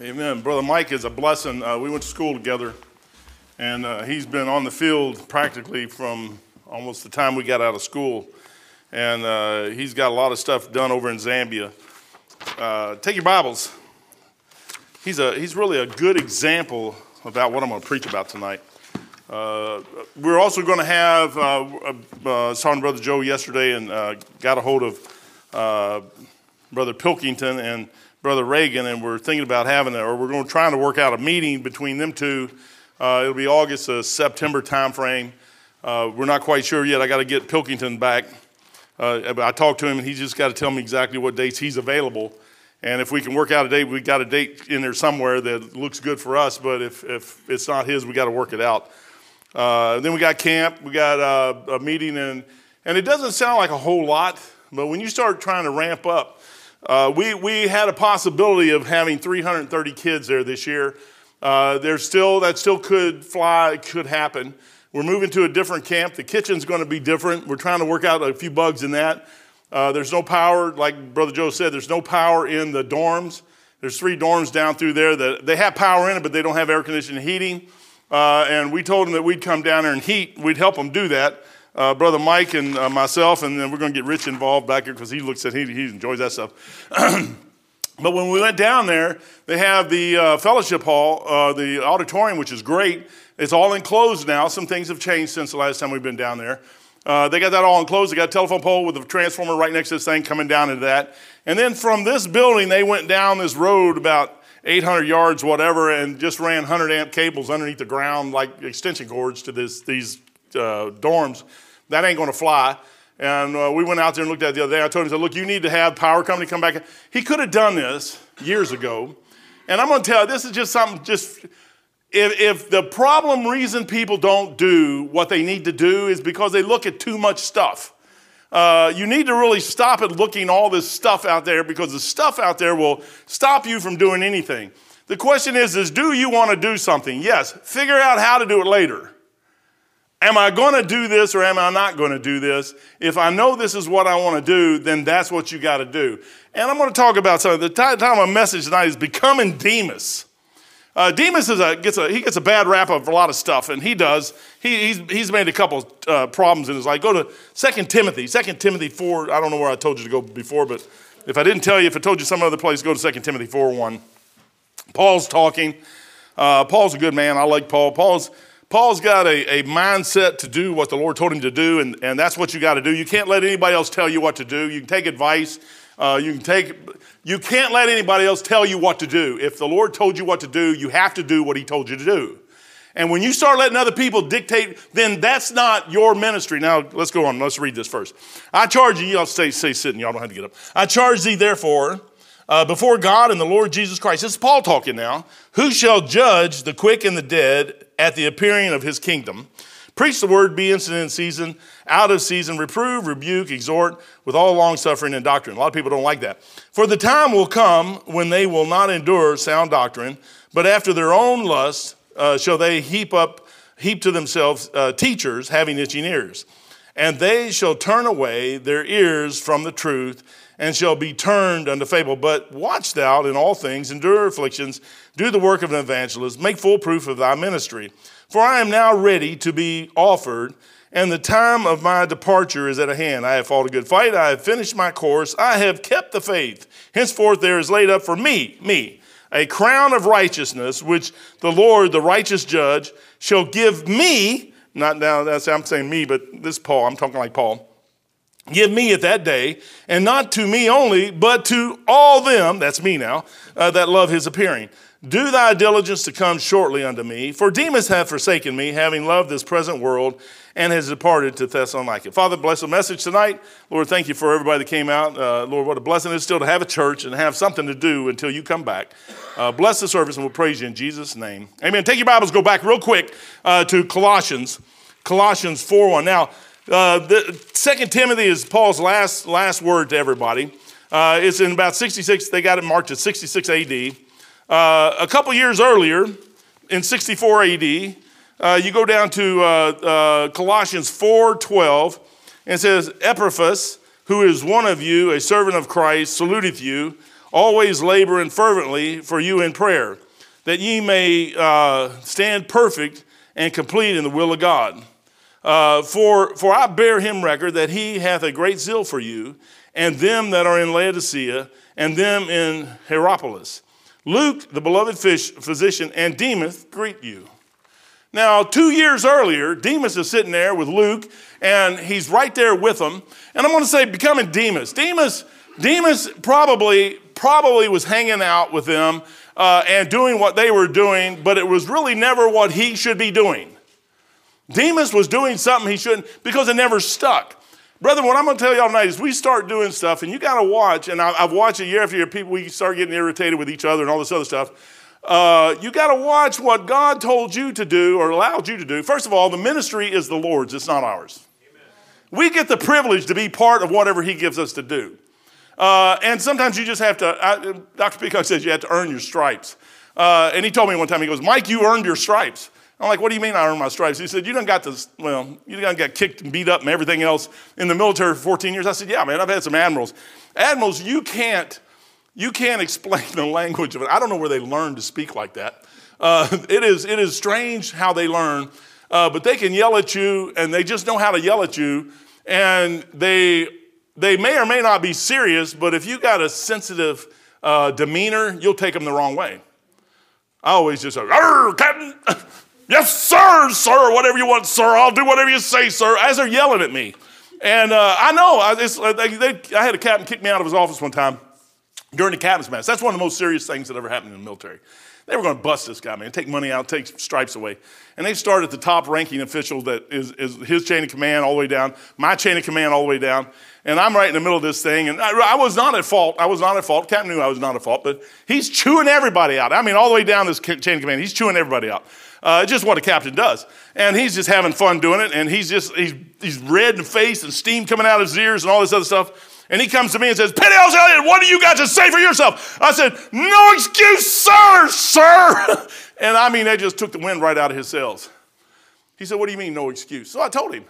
Amen. Brother Mike is a blessing. Uh, we went to school together, and uh, he's been on the field practically from almost the time we got out of school. And uh, he's got a lot of stuff done over in Zambia. Uh, take your Bibles. He's, a, he's really a good example about what I'm going to preach about tonight. Uh, we're also going to have, uh, uh, saw Brother Joe yesterday and got a hold of Brother Pilkington and Brother Reagan, and we're thinking about having it, or we're going to try to work out a meeting between them two. Uh, it'll be August, uh, September timeframe. Uh, we're not quite sure yet. I got to get Pilkington back. Uh, I talked to him, and he's just got to tell me exactly what dates he's available. And if we can work out a date, we got a date in there somewhere that looks good for us. But if, if it's not his, we got to work it out. Uh, then we got camp. We got uh, a meeting, and and it doesn't sound like a whole lot, but when you start trying to ramp up, uh, we, we had a possibility of having 330 kids there this year. Uh, there's still, that still could fly, could happen. We're moving to a different camp. The kitchen's going to be different. We're trying to work out a few bugs in that. Uh, there's no power, like Brother Joe said, there's no power in the dorms. There's three dorms down through there that they have power in it, but they don't have air conditioning heating. Uh, and we told them that we'd come down there and heat. We'd help them do that uh, Brother Mike and uh, myself, and then we're going to get Rich involved back here because he looks at he, he enjoys that stuff. but when we went down there, they have the uh, fellowship hall, uh, the auditorium, which is great. It's all enclosed now. Some things have changed since the last time we've been down there. Uh, they got that all enclosed. They got a telephone pole with a transformer right next to this thing coming down into that. And then from this building, they went down this road about 800 yards, whatever, and just ran 100 amp cables underneath the ground like extension cords to this, these uh, dorms that ain't going to fly. And uh, we went out there and looked at it the other day. I told him, I said, look, you need to have power company come back. He could have done this years ago. And I'm going to tell you, this is just something, just if, if the problem reason people don't do what they need to do is because they look at too much stuff. Uh, you need to really stop at looking all this stuff out there because the stuff out there will stop you from doing anything. The question is, is do you want to do something? Yes. Figure out how to do it later. Am I going to do this or am I not going to do this? If I know this is what I want to do, then that's what you got to do. And I'm going to talk about something. The title of my message tonight is Becoming Demas. Uh, Demas is a, gets a, he gets a bad rap of a lot of stuff, and he does. He, he's, he's made a couple uh, problems in his life. Go to 2 Timothy, 2 Timothy 4. I don't know where I told you to go before, but if I didn't tell you, if I told you some other place, go to 2 Timothy 4 1. Paul's talking. Uh, Paul's a good man. I like Paul. Paul's Paul's got a, a mindset to do what the Lord told him to do, and, and that's what you got to do. You can't let anybody else tell you what to do. You can take advice. Uh, you can take. You can't let anybody else tell you what to do. If the Lord told you what to do, you have to do what He told you to do. And when you start letting other people dictate, then that's not your ministry. Now, let's go on. Let's read this first. I charge you, y'all stay, stay sitting, y'all don't have to get up. I charge thee, therefore, uh, before God and the Lord Jesus Christ. This is Paul talking now. Who shall judge the quick and the dead at the appearing of his kingdom? Preach the word, be instant in season, out of season, reprove, rebuke, exhort with all long suffering and doctrine. A lot of people don't like that. For the time will come when they will not endure sound doctrine, but after their own lust uh, shall they heap up, heap to themselves uh, teachers having itching ears. And they shall turn away their ears from the truth and shall be turned unto fable. But watch thou in all things, endure afflictions, do the work of an evangelist, make full proof of thy ministry. For I am now ready to be offered, and the time of my departure is at hand. I have fought a good fight, I have finished my course, I have kept the faith. Henceforth there is laid up for me, me, a crown of righteousness, which the Lord, the righteous judge, shall give me. Not now, that's I'm saying me, but this Paul, I'm talking like Paul give me at that day, and not to me only, but to all them, that's me now, uh, that love his appearing. Do thy diligence to come shortly unto me, for Demas hath forsaken me, having loved this present world, and has departed to Thessalonica. Father, bless the message tonight. Lord, thank you for everybody that came out. Uh, Lord, what a blessing it is still to have a church and have something to do until you come back. Uh, bless the service, and we'll praise you in Jesus' name. Amen. Take your Bibles, go back real quick uh, to Colossians, Colossians 4 1. Now, uh, the, Second Timothy is Paul's last, last word to everybody. Uh, it's in about 66, they got it marked at 66 AD. Uh, a couple years earlier, in 64 AD, uh, you go down to uh, uh, Colossians 4.12, and it says, Epaphras, who is one of you, a servant of Christ, saluteth you, always laboring fervently for you in prayer, that ye may stand perfect and complete in the will of God. Uh, for, for I bear him record that he hath a great zeal for you, and them that are in Laodicea, and them in Hierapolis. Luke, the beloved fish, physician, and Demas greet you. Now, two years earlier, Demas is sitting there with Luke, and he's right there with them. And I'm going to say, becoming Demas. Demas, Demas probably, probably was hanging out with them uh, and doing what they were doing, but it was really never what he should be doing. Demas was doing something he shouldn't because it never stuck. Brother, what I'm going to tell y'all tonight is we start doing stuff, and you got to watch. And I've watched it year after year. People, we start getting irritated with each other and all this other stuff. Uh, you got to watch what God told you to do or allowed you to do. First of all, the ministry is the Lord's; it's not ours. Amen. We get the privilege to be part of whatever He gives us to do. Uh, and sometimes you just have to. I, Dr. Peacock says you have to earn your stripes. Uh, and he told me one time, he goes, Mike, you earned your stripes. I'm like, what do you mean I earned my stripes? He said, you done got this, well, you done got kicked and beat up and everything else in the military for 14 years. I said, yeah, man, I've had some admirals. Admirals, you can't, you can't explain the language of it. I don't know where they learn to speak like that. Uh, it, is, it is strange how they learn, uh, but they can yell at you and they just know how to yell at you. And they, they may or may not be serious, but if you got a sensitive uh, demeanor, you'll take them the wrong way. I always just say, Captain, Yes, sir, sir, whatever you want, sir. I'll do whatever you say, sir, as they're yelling at me. And uh, I know, I, uh, they, they, I had a captain kick me out of his office one time during the captain's mess. That's one of the most serious things that ever happened in the military. They were going to bust this guy, man, take money out, take stripes away. And they started at the top ranking official that is, is his chain of command all the way down, my chain of command all the way down. And I'm right in the middle of this thing. And I, I, was not at fault. I was not at fault. Captain knew I was not at fault, but he's chewing everybody out. I mean, all the way down this chain of command, he's chewing everybody out. Uh, just what a captain does. And he's just having fun doing it. And he's just, he's, he's red in the face and steam coming out of his ears and all this other stuff. And he comes to me and says, Officer Elliott, what do you got to say for yourself? I said, no excuse, sir, sir. and I mean, they just took the wind right out of his sails. He said, what do you mean, no excuse? So I told him.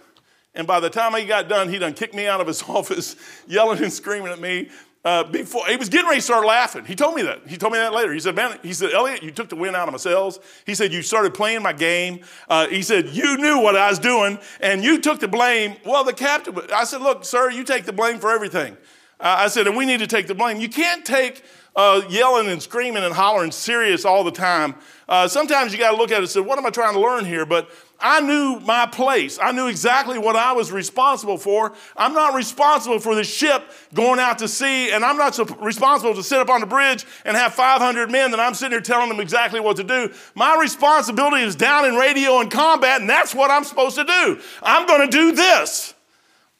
And by the time he got done, he done kicked me out of his office, yelling and screaming at me uh, before he was getting ready to start laughing. He told me that. He told me that later. He said, "Man, he said, Elliott, you took the wind out of my sails." He said, "You started playing my game." Uh, he said, "You knew what I was doing, and you took the blame." Well, the captain. I said, "Look, sir, you take the blame for everything." Uh, I said, "And we need to take the blame. You can't take uh, yelling and screaming and hollering serious all the time. Uh, sometimes you got to look at it and say, what am I trying to learn here? But I knew my place. I knew exactly what I was responsible for. I'm not responsible for the ship going out to sea, and I'm not so responsible to sit up on the bridge and have 500 men that I'm sitting here telling them exactly what to do. My responsibility is down in radio and combat, and that's what I'm supposed to do. I'm going to do this,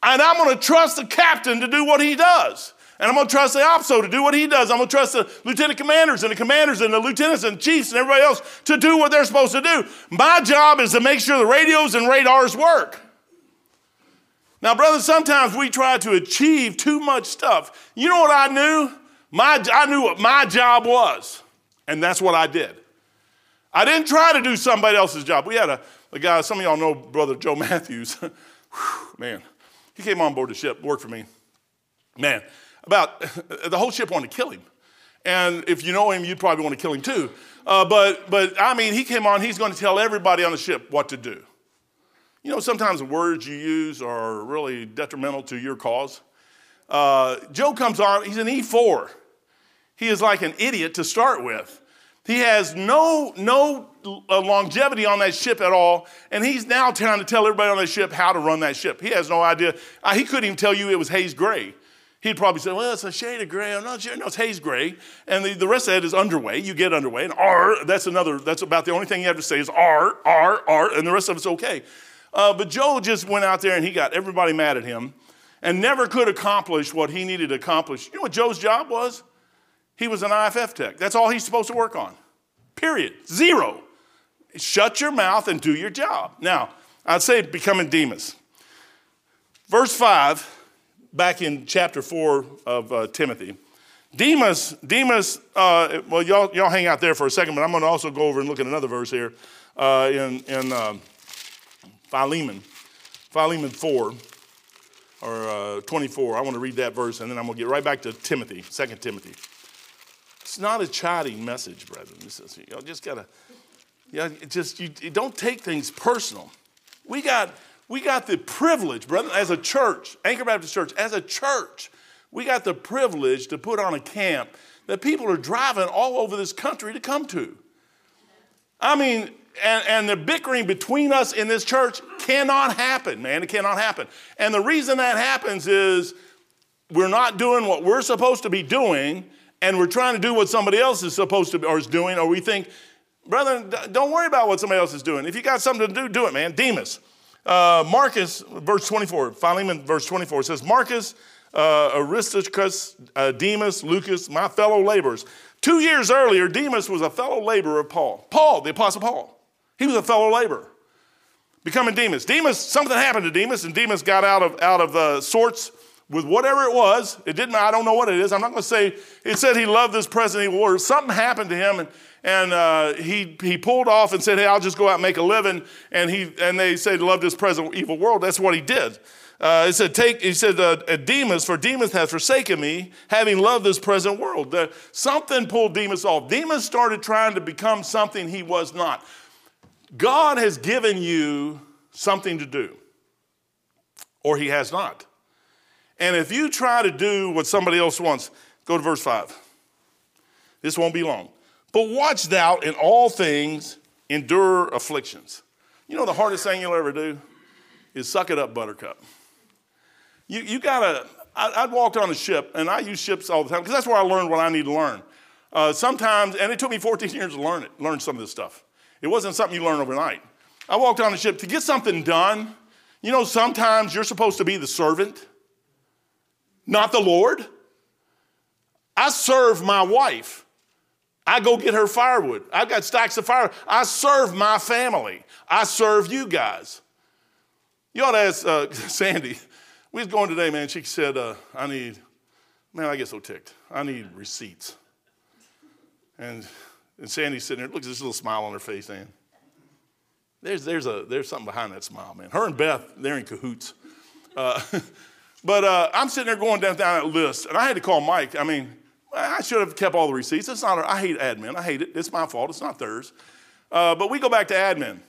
and I'm going to trust the captain to do what he does. And I'm going to trust the OPSO to do what he does. I'm going to trust the lieutenant commanders and the commanders and the lieutenants and chiefs and everybody else to do what they're supposed to do. My job is to make sure the radios and radars work. Now, brothers, sometimes we try to achieve too much stuff. You know what I knew? My, I knew what my job was, and that's what I did. I didn't try to do somebody else's job. We had a, a guy, some of y'all know Brother Joe Matthews. Whew, man, he came on board the ship, worked for me. Man, about the whole ship wanted to kill him. And if you know him, you'd probably want to kill him too. Uh, but, but I mean, he came on, he's going to tell everybody on the ship what to do. You know, sometimes the words you use are really detrimental to your cause. Uh, Joe comes on, he's an E4. He is like an idiot to start with. He has no, no uh, longevity on that ship at all, and he's now trying to tell everybody on that ship how to run that ship. He has no idea. Uh, he couldn't even tell you it was haze gray. He'd probably say, well, it's a shade of gray. I'm not sure. No, it's haze gray. And the, the rest of it is underway. You get underway. And R, that's another, that's about the only thing you have to say is R, R, R, and the rest of it's okay. Uh, but Joe just went out there and he got everybody mad at him and never could accomplish what he needed to accomplish. You know what Joe's job was? He was an IFF tech. That's all he's supposed to work on. Period. Zero. Shut your mouth and do your job. Now, I'd say becoming Demas. Verse 5 back in chapter 4 of uh, Timothy. Demas, Demas, uh, well, y'all, y'all hang out there for a second, but I'm going to also go over and look at another verse here uh, in, in uh, Philemon, Philemon 4 or uh, 24. I want to read that verse, and then I'm going to get right back to Timothy, 2 Timothy. it's not a chiding message, brethren. This is, know, just gotta, yeah, just you don't take things personal. We got, we got the privilege, brother, as a church, Anchor Baptist Church, as a church, we got the privilege to put on a camp that people are driving all over this country to come to. I mean, and, and the bickering between us in this church cannot happen, man. It cannot happen. And the reason that happens is we're not doing what we're supposed to be doing, and we're trying to do what somebody else is supposed to be or is doing, or we think, brother, don't worry about what somebody else is doing. If you got something to do, do it, man. Demas. Uh, Marcus, verse 24, Philemon, verse 24, says, Marcus, uh, Aristarchus, uh, Demas, Lucas, my fellow laborers. Two years earlier, Demas was a fellow laborer of Paul. Paul, the Apostle Paul. He was a fellow laborer. Becoming Demas. Demas, something happened to Demas, and Demas got out of, out of uh, sorts with whatever it was. It didn't I don't know what it is. I'm not going to say, it said he loved this present evil world. Something happened to him, and, and uh, he, he pulled off and said, hey, I'll just go out and make a living. And, he, and they said, love this present evil world. That's what he did. Uh, said, take, he said, uh, Demas, for Demas has forsaken me, having loved this present world. Uh, something pulled Demas off. Demas started trying to become something he was not. God has given you something to do, or He has not. And if you try to do what somebody else wants, go to verse 5. This won't be long. But watch thou in all things endure afflictions. You know the hardest thing you'll ever do is suck it up, buttercup. You, you gotta, I, would walked on a ship, and I use ships all the time because that's where I learned what I need to learn. Uh, sometimes, and it took me 14 years to learn it, learn some of this stuff. It wasn't something you learn overnight. I walked on the ship to get something done. You know, sometimes you're supposed to be the servant, not the Lord. I serve my wife. I go get her firewood. I've got stacks of fire. I serve my family. I serve you guys. You ought to ask uh, Sandy. We was going today, man. She said, uh, I need, man, I get so ticked. I need receipts. And and Sandy's sitting there, look at this little smile on her face, man. There's, there's, a, there's something behind that smile, man. Her and Beth, they're in cahoots. Uh, but uh, I'm sitting there going down, down that list, and I had to call Mike. I mean, I should have kept all the receipts. It's not, I hate admin. I hate it. It's my fault. It's not theirs. Uh, but we go back to admin.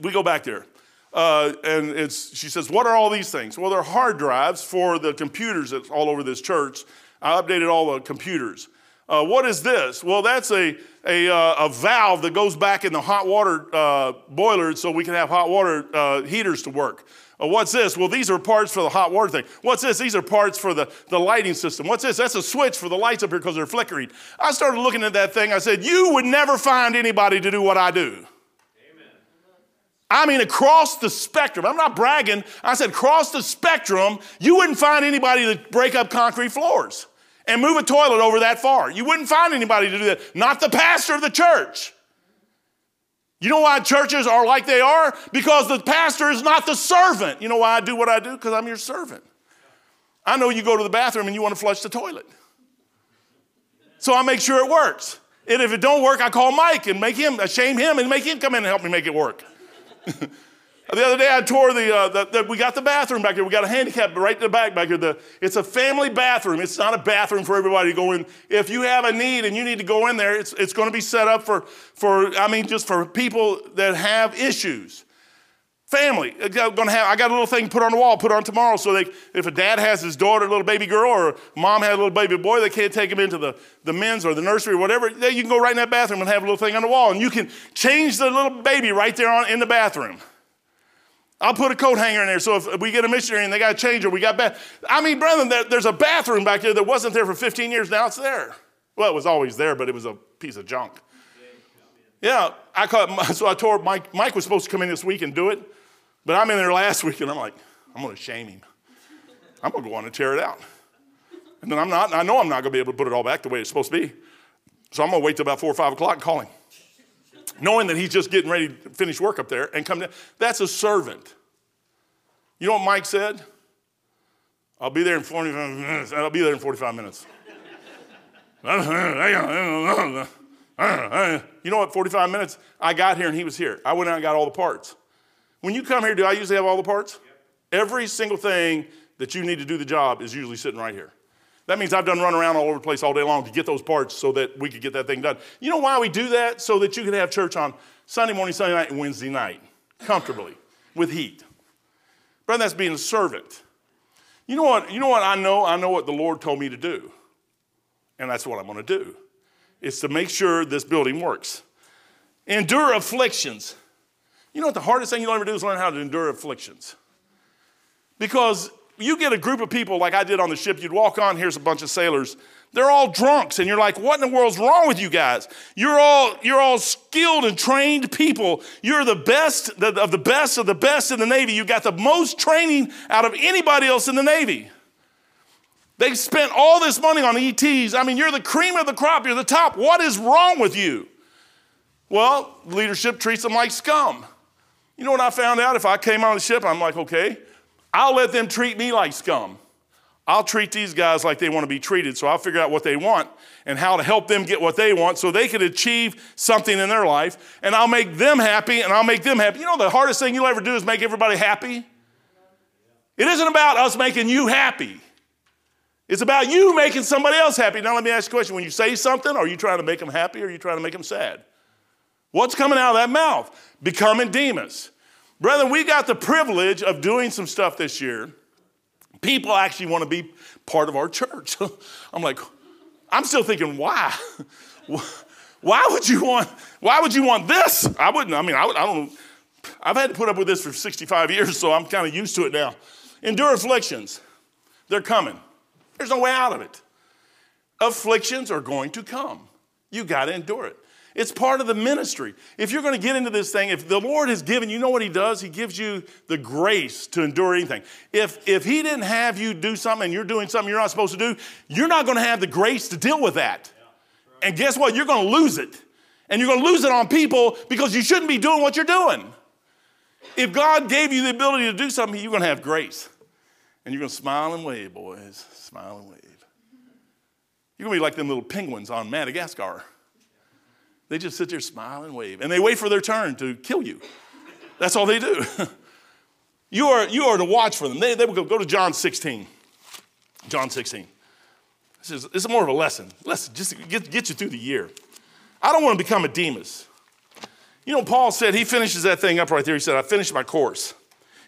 We go back there. Uh, and it's, she says, What are all these things? Well, they're hard drives for the computers that's all over this church. I updated all the computers. Uh, what is this? Well, that's a, a, uh, a, valve that goes back in the hot water uh, boiler so we can have hot water uh, heaters to work. What's this? Well, these are parts for the hot water thing. What's this? These are parts for the, the lighting system. What's this? That's a switch for the lights up here because they're flickering. I started looking at that thing. I said, You would never find anybody to do what I do. Amen. I mean, across the spectrum. I'm not bragging. I said, across the spectrum, you wouldn't find anybody to break up concrete floors and move a toilet over that far. You wouldn't find anybody to do that. Not the pastor of the church. You know why churches are like they are? Because the pastor is not the servant. You know why I do what I do? Because I'm your servant. I know you go to the bathroom and you want to flush the toilet. So I make sure it works. And if it don't work, I call Mike and make him, shame him and make him come in and help me make it work. The other day I tore the, uh, the, the, we got the bathroom back here. We got a handicap right in the back back here. The, it's a family bathroom. It's not a bathroom for everybody to go in. If you have a need and you need to go in there, it's, it's going to be set up for, for, I mean, just for people that have issues. Family, gonna have, I got a little thing put on the wall, put on tomorrow, so they, if a dad has his daughter, a little baby girl, or mom has a little baby boy, they can't take him into the, the men's or the nursery or whatever. You can go right in that bathroom and have a little thing on the wall, and you can change the little baby right there on, in the bathroom. I'll put a coat hanger in there. So if we get a missionary and they got to change it, we got bath. I mean, brethren, there, there's a bathroom back there that wasn't there for 15 years. Now it's there. Well, it was always there, but it was a piece of junk. Yeah, I caught, so I told Mike, Mike was supposed to come in this week and do it, but I'm in there last week and I'm like, I'm going to shame him. I'm going to go on and tear it out. And then I'm not, I know I'm not going to be able to put it all back the way it's supposed to be. So I'm going to wait till about four or five o'clock and call him knowing that he's just getting ready to finish work up there and come down. That's a servant. You know what Mike said? I'll be there in 45 minutes. I'll be there in 45 minutes. you know what? 45 minutes, I got here and he was here. I went out and got all the parts. When you come here, do I usually have all the parts? Every single thing that you need to do the job is usually sitting right here. That means I've done run around all over the place all day long to get those parts so that we could get that thing done. You know why we do that? So that you could have church on Sunday morning, Sunday night, and Wednesday night comfortably with heat. Brother, that's being a servant. You know what? You know what I know? I know what the Lord told me to do. And that's what I'm going to do. It's to make sure this building works. Endure afflictions. You know what the hardest thing you'll ever do is learn how to endure afflictions. Because you get a group of people like I did on the ship, you'd walk on, here's a bunch of sailors. They're all drunks, and you're like, what in the world's wrong with you guys? You're all, you're all skilled and trained people. You're the best of the best of the best in the Navy. You got the most training out of anybody else in the Navy. They spent all this money on ETs. I mean, you're the cream of the crop, you're the top. What is wrong with you? Well, leadership treats them like scum. You know what I found out? If I came on the ship, I'm like, okay, I'll let them treat me like scum. I'll treat these guys like they want to be treated. So I'll figure out what they want and how to help them get what they want so they can achieve something in their life. And I'll make them happy and I'll make them happy. You know, the hardest thing you'll ever do is make everybody happy. It isn't about us making you happy. It's about you making somebody else happy. Now, let me ask you a question. When you say something, are you trying to make them happy or are you trying to make them sad? What's coming out of that mouth? Becoming Demas. Brethren, we got the privilege of doing some stuff this year people actually want to be part of our church. I'm like, I'm still thinking, why? why would you want, why would you want this? I wouldn't, I mean, I, I don't, I've had to put up with this for 65 years, so I'm kind of used to it now. Endure afflictions. They're coming. There's no way out of it. Afflictions are going to come. You got to endure it. It's part of the ministry. If you're going to get into this thing, if the Lord has given, you know what He does? He gives you the grace to endure anything. If, if He didn't have you do something and you're doing something you're not supposed to do, you're not going to have the grace to deal with that. And guess what? You're going to lose it. And you're going to lose it on people because you shouldn't be doing what you're doing. If God gave you the ability to do something, you're going to have grace. And you're going to smile and wave, boys. Smile and wave. You're going to be like them little penguins on Madagascar. They just sit there, smile, and wave. And they wait for their turn to kill you. That's all they do. you, are, you are to watch for them. They, they will go, go to John 16. John 16. This is, this is more of a lesson. Lesson, just get, get you through the year. I don't want to become a Demas. You know, Paul said, he finishes that thing up right there. He said, I finished my course.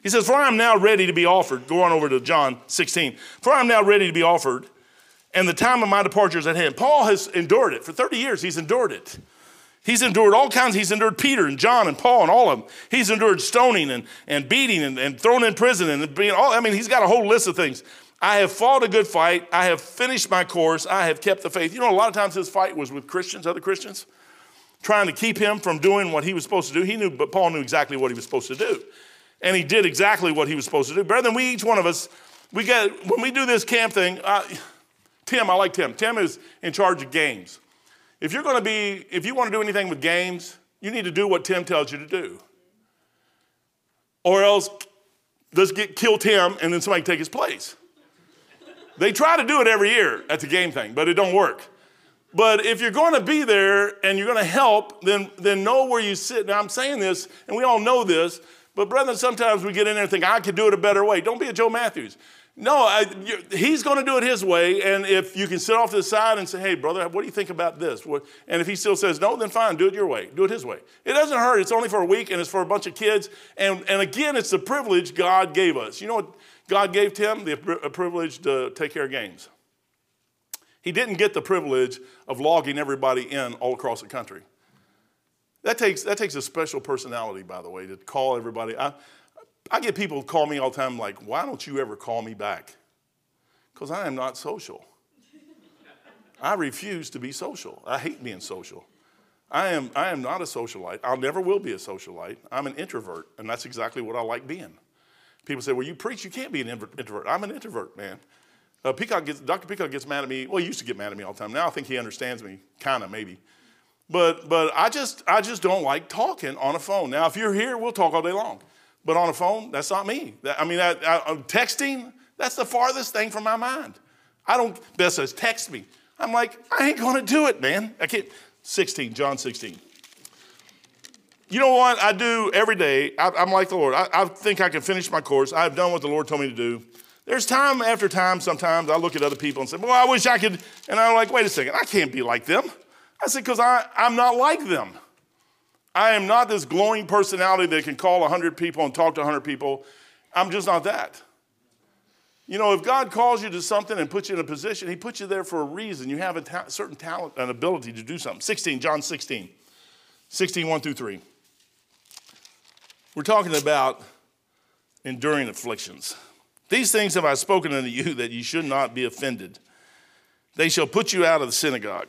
He says, For I am now ready to be offered. Go on over to John 16. For I am now ready to be offered, and the time of my departure is at hand. Paul has endured it. For 30 years, he's endured it. He's endured all kinds. He's endured Peter and John and Paul and all of them. He's endured stoning and, and beating and, and thrown in prison and being all, I mean, he's got a whole list of things. I have fought a good fight. I have finished my course. I have kept the faith. You know, a lot of times his fight was with Christians, other Christians, trying to keep him from doing what he was supposed to do. He knew, but Paul knew exactly what he was supposed to do. And he did exactly what he was supposed to do. Than we, each one of us, we get, when we do this camp thing, Tim, I like Tim. Tim is in charge of games. If you're going to be, if you want to do anything with games, you need to do what Tim tells you to do. Or else, let's get kill Tim and then somebody take his place. they try to do it every year at the game thing, but it don't work. But if you're going to be there and you're going to help, then, then know where you sit. Now, I'm saying this, and we all know this, but brethren, sometimes we get in there and think, I could do it a better way. Don't be a Joe Matthews. No, I, he's going to do it his way. And if you can sit off to the side and say, hey, brother, what do you think about this? And if he still says no, then fine, do it your way. Do it his way. It doesn't hurt. It's only for a week and it's for a bunch of kids. And, and again, it's the privilege God gave us. You know what God gave Tim? The privilege to take care of games. He didn't get the privilege of logging everybody in all across the country. That takes, that takes a special personality, by the way, to call everybody. I, I get people call me all the time, like, why don't you ever call me back? Because I am not social. I refuse to be social. I hate being social. I am, I am not a socialite. I never will be a socialite. I'm an introvert, and that's exactly what I like being. People say, well, you preach, you can't be an introvert. I'm an introvert, man. Uh, Peacock gets, Dr. Peacock gets mad at me. Well, he used to get mad at me all the time. Now I think he understands me, kind of, maybe. But, but I, just, I just don't like talking on a phone. Now, if you're here, we'll talk all day long. But on a phone, that's not me. I mean, I, I, texting, that's the farthest thing from my mind. I don't, Beth says, text me. I'm like, I ain't gonna do it, man. I can't. 16, John 16. You know what I do every day? I, am like the Lord. I, I, think I can finish my course. I've done what the Lord told me to do. There's time after time, sometimes I look at other people and say, Well, I wish I could. And I'm like, Wait a second, I can't be like them. I said, Because I'm not like them. I am not this glowing personality that can call 100 people and talk to 100 people. I'm just not that. You know, if God calls you to something and puts you in a position, He puts you there for a reason. You have a ta- certain talent and ability to do something. 16, John 16, 16, 1 through 3. We're talking about enduring afflictions. These things have I spoken unto you that you should not be offended. They shall put you out of the synagogue.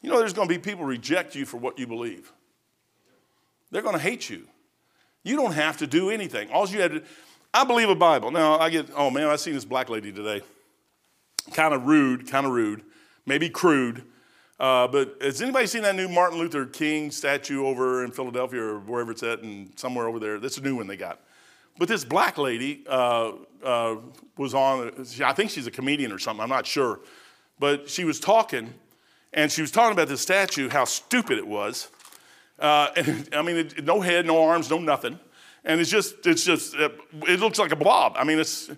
You know, there's going to be people reject you for what you believe. They're going to hate you. You don't have to do anything. All you have to I believe a Bible. Now, I get, oh man, I seen this black lady today. Kind of rude, kind of rude, maybe crude. Uh, but has anybody seen that new Martin Luther King statue over in Philadelphia or wherever it's at and somewhere over there? That's a new one they got. But this black lady uh, uh, was on, I think she's a comedian or something, I'm not sure. But she was talking, and she was talking about this statue, how stupid it was. Uh, and, I mean, it, no head, no arms, no nothing. And it's just, it's just, uh, it looks like a blob. I mean, it's,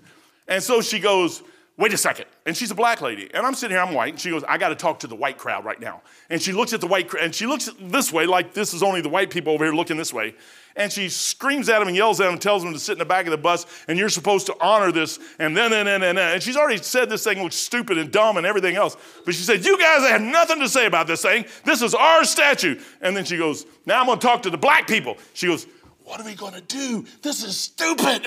and so she goes, wait a second. And she's a black lady. And I'm sitting here, I'm white. And she goes, I got to talk to the white crowd right now. And she looks at the white crowd, and she looks this way, like this is only the white people over here looking this way. And she screams at him and yells at him and tells him to sit in the back of the bus, and you're supposed to honor this. And then, and then, and then. And she's already said this thing looks stupid and dumb and everything else. But she said, You guys have nothing to say about this thing. This is our statue. And then she goes, Now I'm going to talk to the black people. She goes, what are we going to do? This is stupid.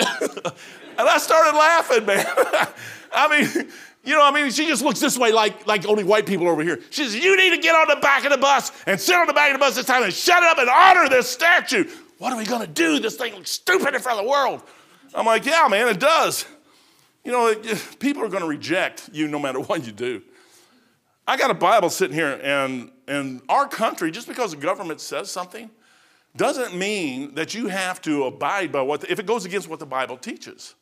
and I started laughing, man. I mean, you know, I mean, she just looks this way like, like only white people over here. She says, You need to get on the back of the bus and sit on the back of the bus this time and shut it up and honor this statue. What are we going to do? This thing looks stupid in front of the world. I'm like, Yeah, man, it does. You know, people are going to reject you no matter what you do. I got a Bible sitting here, and and our country, just because the government says something, doesn't mean that you have to abide by what, the, if it goes against what the Bible teaches.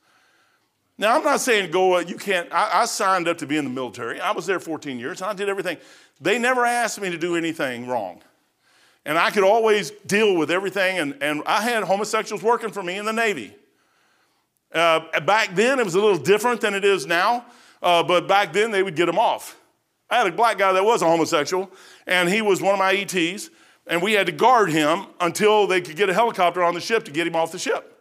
Now, I'm not saying go, uh, you can't. I, I, signed up to be in the military. I was there 14 years and I did everything. They never asked me to do anything wrong. And I could always deal with everything. And, and I had homosexuals working for me in the Navy. Uh, back then, it was a little different than it is now. Uh, but back then, they would get them off. I had a black guy that was a homosexual, and he was one of my ETs and we had to guard him until they could get a helicopter on the ship to get him off the ship.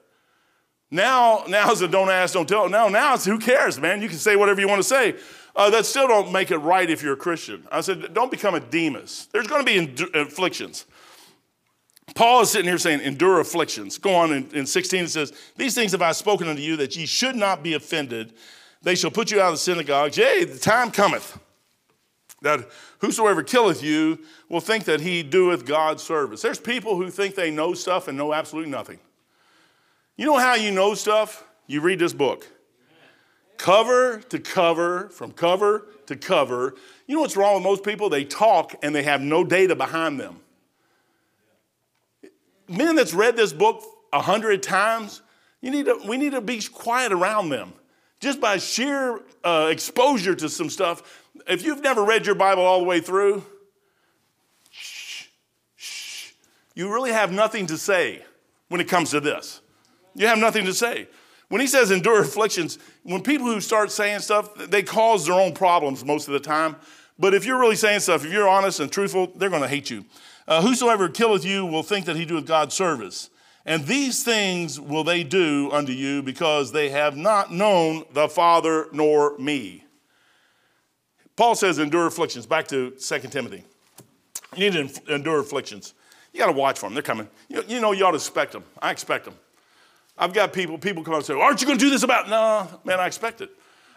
Now, now is a don't ask, don't tell. Now, now it's who cares, man? You can say whatever you want to say. Uh, that still don't make it right if you're a Christian. I said, don't become a Demas. There's going to be afflictions. Paul is sitting here saying, endure afflictions. Go on in, in 16, it says, These things have I spoken unto you that ye should not be offended. They shall put you out of the synagogues. Yea, the time cometh that whosoever killeth you will think that he doeth God's service. There's people who think they know stuff and know absolutely nothing. You know how you know stuff? You read this book. Cover to cover, from cover to cover. You know what's wrong with most people? They talk and they have no data behind them. Men that's read this book a hundred times, you need to, we need to be quiet around them. Just by sheer uh, exposure to some stuff, if you've never read your Bible all the way through, shh, shh, you really have nothing to say when it comes to this. You have nothing to say. When he says endure afflictions, when people who start saying stuff, they cause their own problems most of the time. But if you're really saying stuff, if you're honest and truthful, they're going to hate you. Uh, whosoever killeth you will think that he doeth God service. And these things will they do unto you because they have not known the Father nor me. Paul says endure afflictions. Back to 2 Timothy. You need to endure afflictions. You got to watch for them. They're coming. You, you, know, you ought to expect them. I expect them. I've got people, people come up and say, Aren't you going to do this about? No, man, I expect it.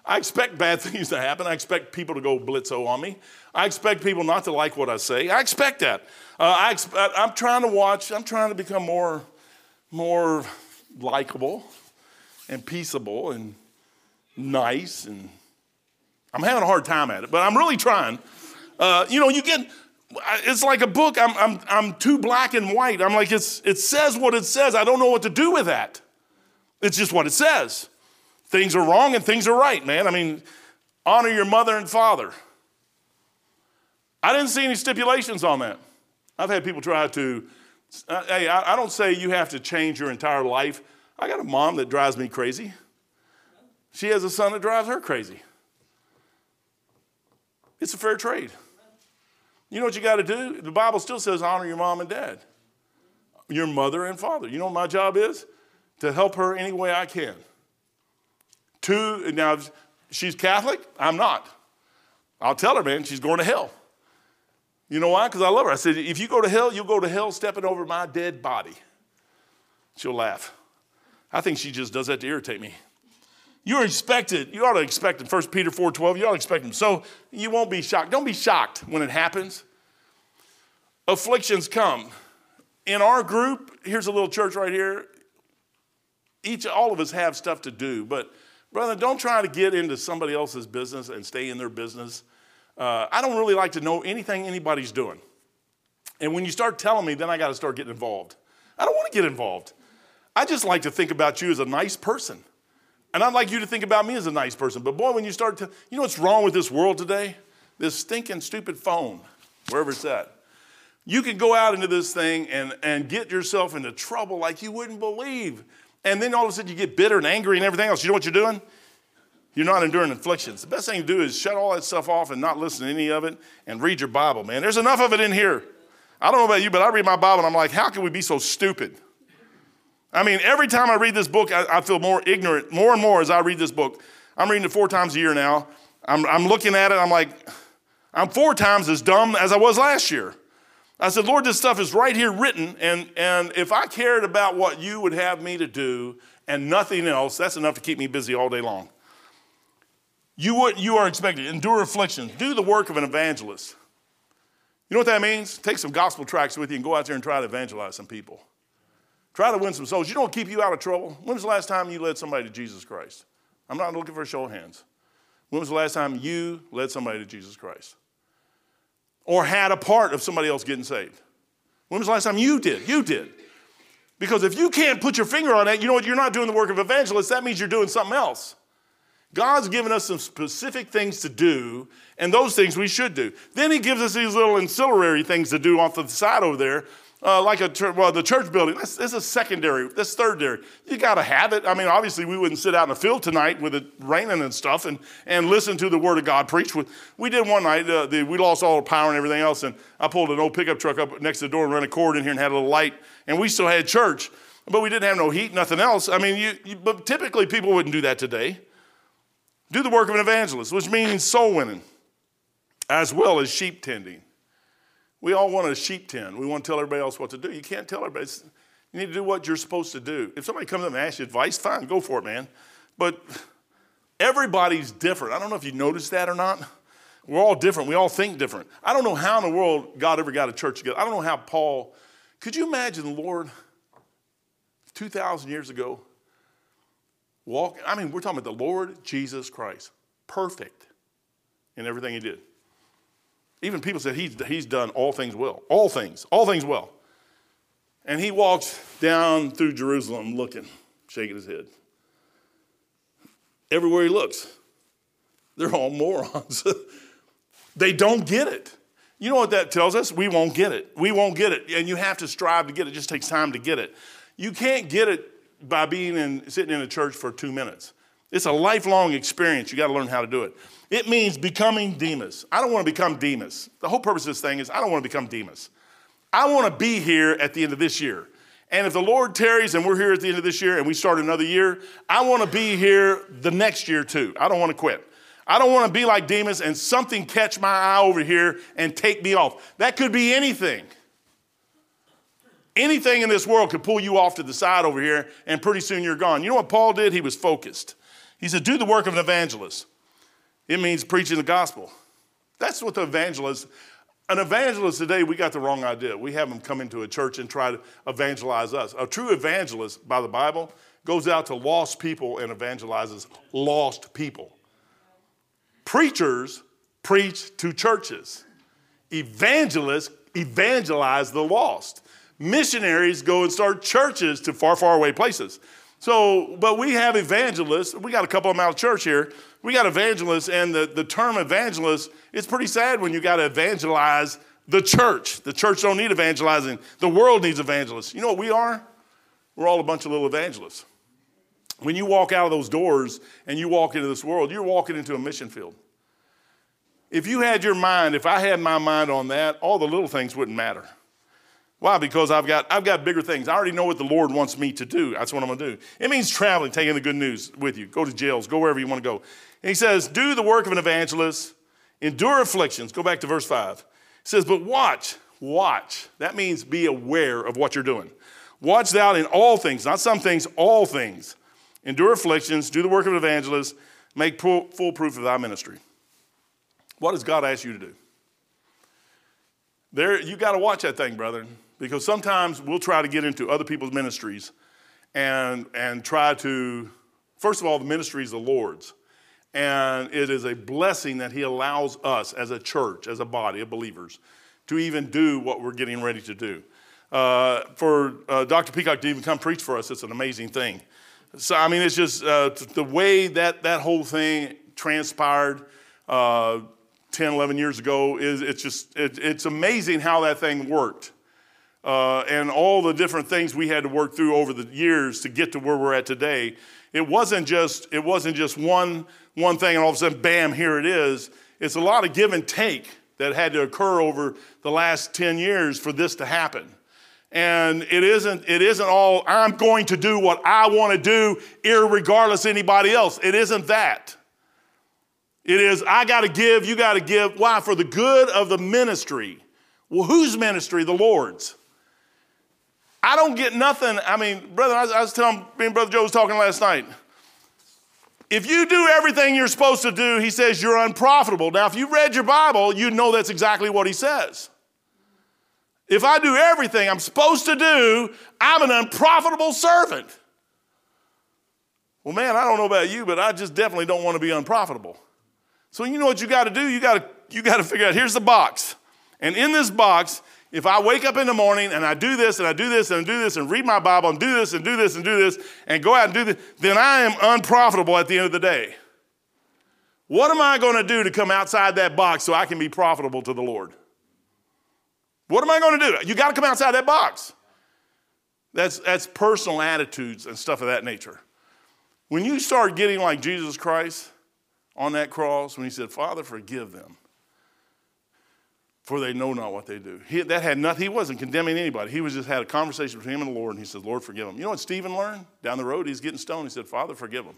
I expect bad things to happen. I expect people to go blitzo on me. I expect people not to like what I say. I expect that. Uh, I expect, I'm trying to watch, I'm trying to become more, more likable and peaceable and nice and I'm having a hard time at it, but I'm really trying. Uh, you know, you get, it's like a book. I'm, I'm, I'm too black and white. I'm like, it's, it says what it says. I don't know what to do with that. It's just what it says. Things are wrong and things are right, man. I mean, honor your mother and father. I didn't see any stipulations on that. I've had people try to, uh, hey, I, I don't say you have to change your entire life. I got a mom that drives me crazy. She has a son that drives her crazy. It's a fair trade. You know what you got to do? The Bible still says honor your mom and dad, your mother and father. You know what my job is? To help her any way I can. Two, now she's Catholic, I'm not. I'll tell her, man, she's going to hell. You know why? Because I love her. I said, if you go to hell, you'll go to hell stepping over my dead body. She'll laugh. I think she just does that to irritate me. You're expected, you ought to expect him. 1 Peter 4.12, you ought to expect him. So you won't be shocked. Don't be shocked when it happens. Afflictions come. In our group, here's a little church right here. Each, all of us have stuff to do, but brother, don't try to get into somebody else's business and stay in their business. Uh, I don't really like to know anything anybody's doing. And when you start telling me, then I got to start getting involved. I don't want to get involved. I just like to think about you as a nice person. And I'd like you to think about me as a nice person. But boy, when you start to, you know what's wrong with this world today? This stinking stupid phone, wherever it's at. You can go out into this thing and, and get yourself into trouble like you wouldn't believe. And then all of a sudden you get bitter and angry and everything else. You know what you're doing? You're not enduring afflictions. The best thing to do is shut all that stuff off and not listen to any of it and read your Bible, man. There's enough of it in here. I don't know about you, but I read my Bible and I'm like, how can we be so stupid? I mean, every time I read this book, I, I, feel more ignorant, more and more as I read this book. I'm reading it four times a year now. I'm, I'm looking at it, I'm like, I'm four times as dumb as I was last year. I said, Lord, this stuff is right here written, and, and if I cared about what you would have me to do and nothing else, that's enough to keep me busy all day long. You, would, you are expected, endure affliction, do the work of an evangelist. You know what that means? Take some gospel tracts with you and go out there and try to evangelize some people. Try to win some souls. You don't keep you out of trouble? When was the last time you led somebody to Jesus Christ? I'm not looking for a show of hands. When was the last time you led somebody to Jesus Christ? Or had a part of somebody else getting saved? When was the last time you did? You did. Because if you can't put your finger on it, you know what? You're not doing the work of evangelist. That means you're doing something else. God's given us some specific things to do, and those things we should do. Then He gives us these little ancillary things to do off to the side over there uh, like a well, the church building. That's, that's a secondary. That's thirdary. You got to have it. I mean, obviously, we wouldn't sit out in the field tonight with it raining and stuff and, and listen to the word of God preached. We did one night. Uh, the, we lost all the power and everything else, and I pulled an old pickup truck up next to the door and ran a cord in here and had a little light, and we still had church, but we didn't have no heat, nothing else. I mean, you, you but typically people wouldn't do that today. Do the work of an evangelist, which means soul winning, as well as sheep tending. We all want a sheep tent. We want to tell everybody else what to do. You can't tell everybody. You need to do what you're supposed to do. If somebody comes up and asks you advice, fine, go for it, man. But everybody's different. I don't know if you noticed that or not. We're all different. We all think different. I don't know how in the world God ever got a church together. I don't know how Paul, could you imagine the Lord 2,000 years ago walking? I mean, we're talking about the Lord Jesus Christ, perfect in everything he did. Even people said he's, he's done all things well. All things, all things well. And he walks down through Jerusalem looking, shaking his head. Everywhere he looks, they're all morons. they don't get it. You know what that tells us? We won't get it. We won't get it. And you have to strive to get it. It just takes time to get it. You can't get it by being in, sitting in a church for two minutes. It's a lifelong experience. You got to learn how to do it. It means becoming Demas. I don't want to become Demas. The whole purpose of this thing is I don't want to become Demas. I want to be here at the end of this year. And if the Lord tarries and we're here at the end of this year and we start another year, I want to be here the next year too. I don't want to quit. I don't want to be like Demas and something catch my eye over here and take me off. That could be anything. Anything in this world could pull you off to the side over here, and pretty soon you're gone. You know what Paul did? He was focused. He said, Do the work of an evangelist. It means preaching the gospel. That's what the evangelist, an evangelist today, we got the wrong idea. We have them come into a church and try to evangelize us. A true evangelist, by the Bible, goes out to lost people and evangelizes lost people. Preachers preach to churches. Evangelists evangelize the lost. Missionaries go and start churches to far, far away places. So, but we have evangelists. We got a couple of them out of church here. We got evangelists, and the, the term evangelist, it's pretty sad when you got to evangelize the church. The church don't need evangelizing. The world needs evangelists. You know what we are? We're all a bunch of little evangelists. when you walk out of those doors and you walk into this world, you're walking into a mission field. If you had your mind, if I had my mind on that, all the little things wouldn't matter. Why? Because I've got, I've got bigger things. I already know what the Lord wants me to do. That's what I'm going to do. It means traveling, taking the good news with you. Go to jails, go wherever you want to go. He says, Do the work of an evangelist, endure afflictions. Go back to verse 5. He says, But watch, watch. That means be aware of what you're doing. Watch thou in all things, not some things, all things. Endure afflictions, do the work of an evangelist, make full proof of thy ministry. What does God ask you to do? There, you got to watch that thing, brother, because sometimes we'll try to get into other people's ministries and, and try to, first of all, the ministry is the Lord's. And it is a blessing that He allows us as a church, as a body of believers, to even do what we're getting ready to do. Uh, for uh, Dr. Peacock to even come preach for us, it's an amazing thing. So, I mean, it's just uh, the way that that whole thing transpired uh, 10, 11 years ago is it's just, it, it's amazing how that thing worked. Uh, and all the different things we had to work through over the years to get to where we're at today. It wasn't just, it wasn't just one, one thing and all of a sudden, bam, here it is. It's a lot of give and take that had to occur over the last 10 years for this to happen. And it isn't, it isn't all, I'm going to do what I want to do, regardless anybody else. It isn't that. It is, I got to give, you got to give. Why? For the good of the ministry. Well, whose ministry? The Lord's. I don't get nothing. I mean, brother, I was, I was telling, me and Brother Joe was talking last night. If you do everything you're supposed to do, he says you're unprofitable. Now, if you read your Bible, you know that's exactly what he says. If I do everything I'm supposed to do, I'm an unprofitable servant. Well, man, I don't know about you, but I just definitely don't want to be unprofitable. So you know what you got to do? You got to you got to figure out here's the box. And in this box, if I wake up in the morning and I do this and I do this and I do this and read my Bible and do this and do this and do this and go out and do this, then I am unprofitable at the end of the day. What am I going to do to come outside that box so I can be profitable to the Lord? What am I going to do? You got to come outside that box. That's, that's personal attitudes and stuff of that nature. When you start getting like Jesus Christ, on that cross when he said, Father, forgive them, for they know not what they do. He, that had nothing, he wasn't condemning anybody. He was just had a conversation between him and the Lord, and he said, Lord, forgive them. You know what Stephen learned? Down the road, he's getting stoned. He said, Father, forgive them.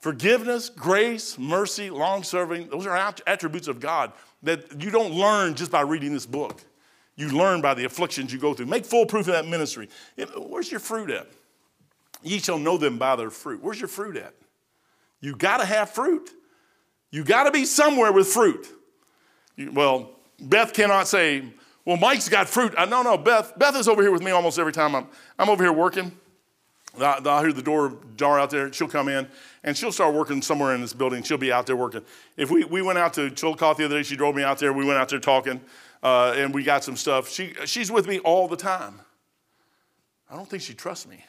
Forgiveness, grace, mercy, long serving, those are attributes of God that you don't learn just by reading this book. You learn by the afflictions you go through. Make full proof of that ministry. Where's your fruit at? Ye shall know them by their fruit. Where's your fruit at? You got to have fruit. You got to be somewhere with fruit. Well, Beth cannot say, well, Mike's got fruit. Uh, no, no, Beth, Beth is over here with me almost every time I'm, I'm over here working. I'll, I'll hear the door jar out there. She'll come in and she'll start working somewhere in this building. She'll be out there working. If we, we went out to Chillicothe the other day, she drove me out there. We went out there talking uh, and we got some stuff. She, she's with me all the time. I don't think she trusts me.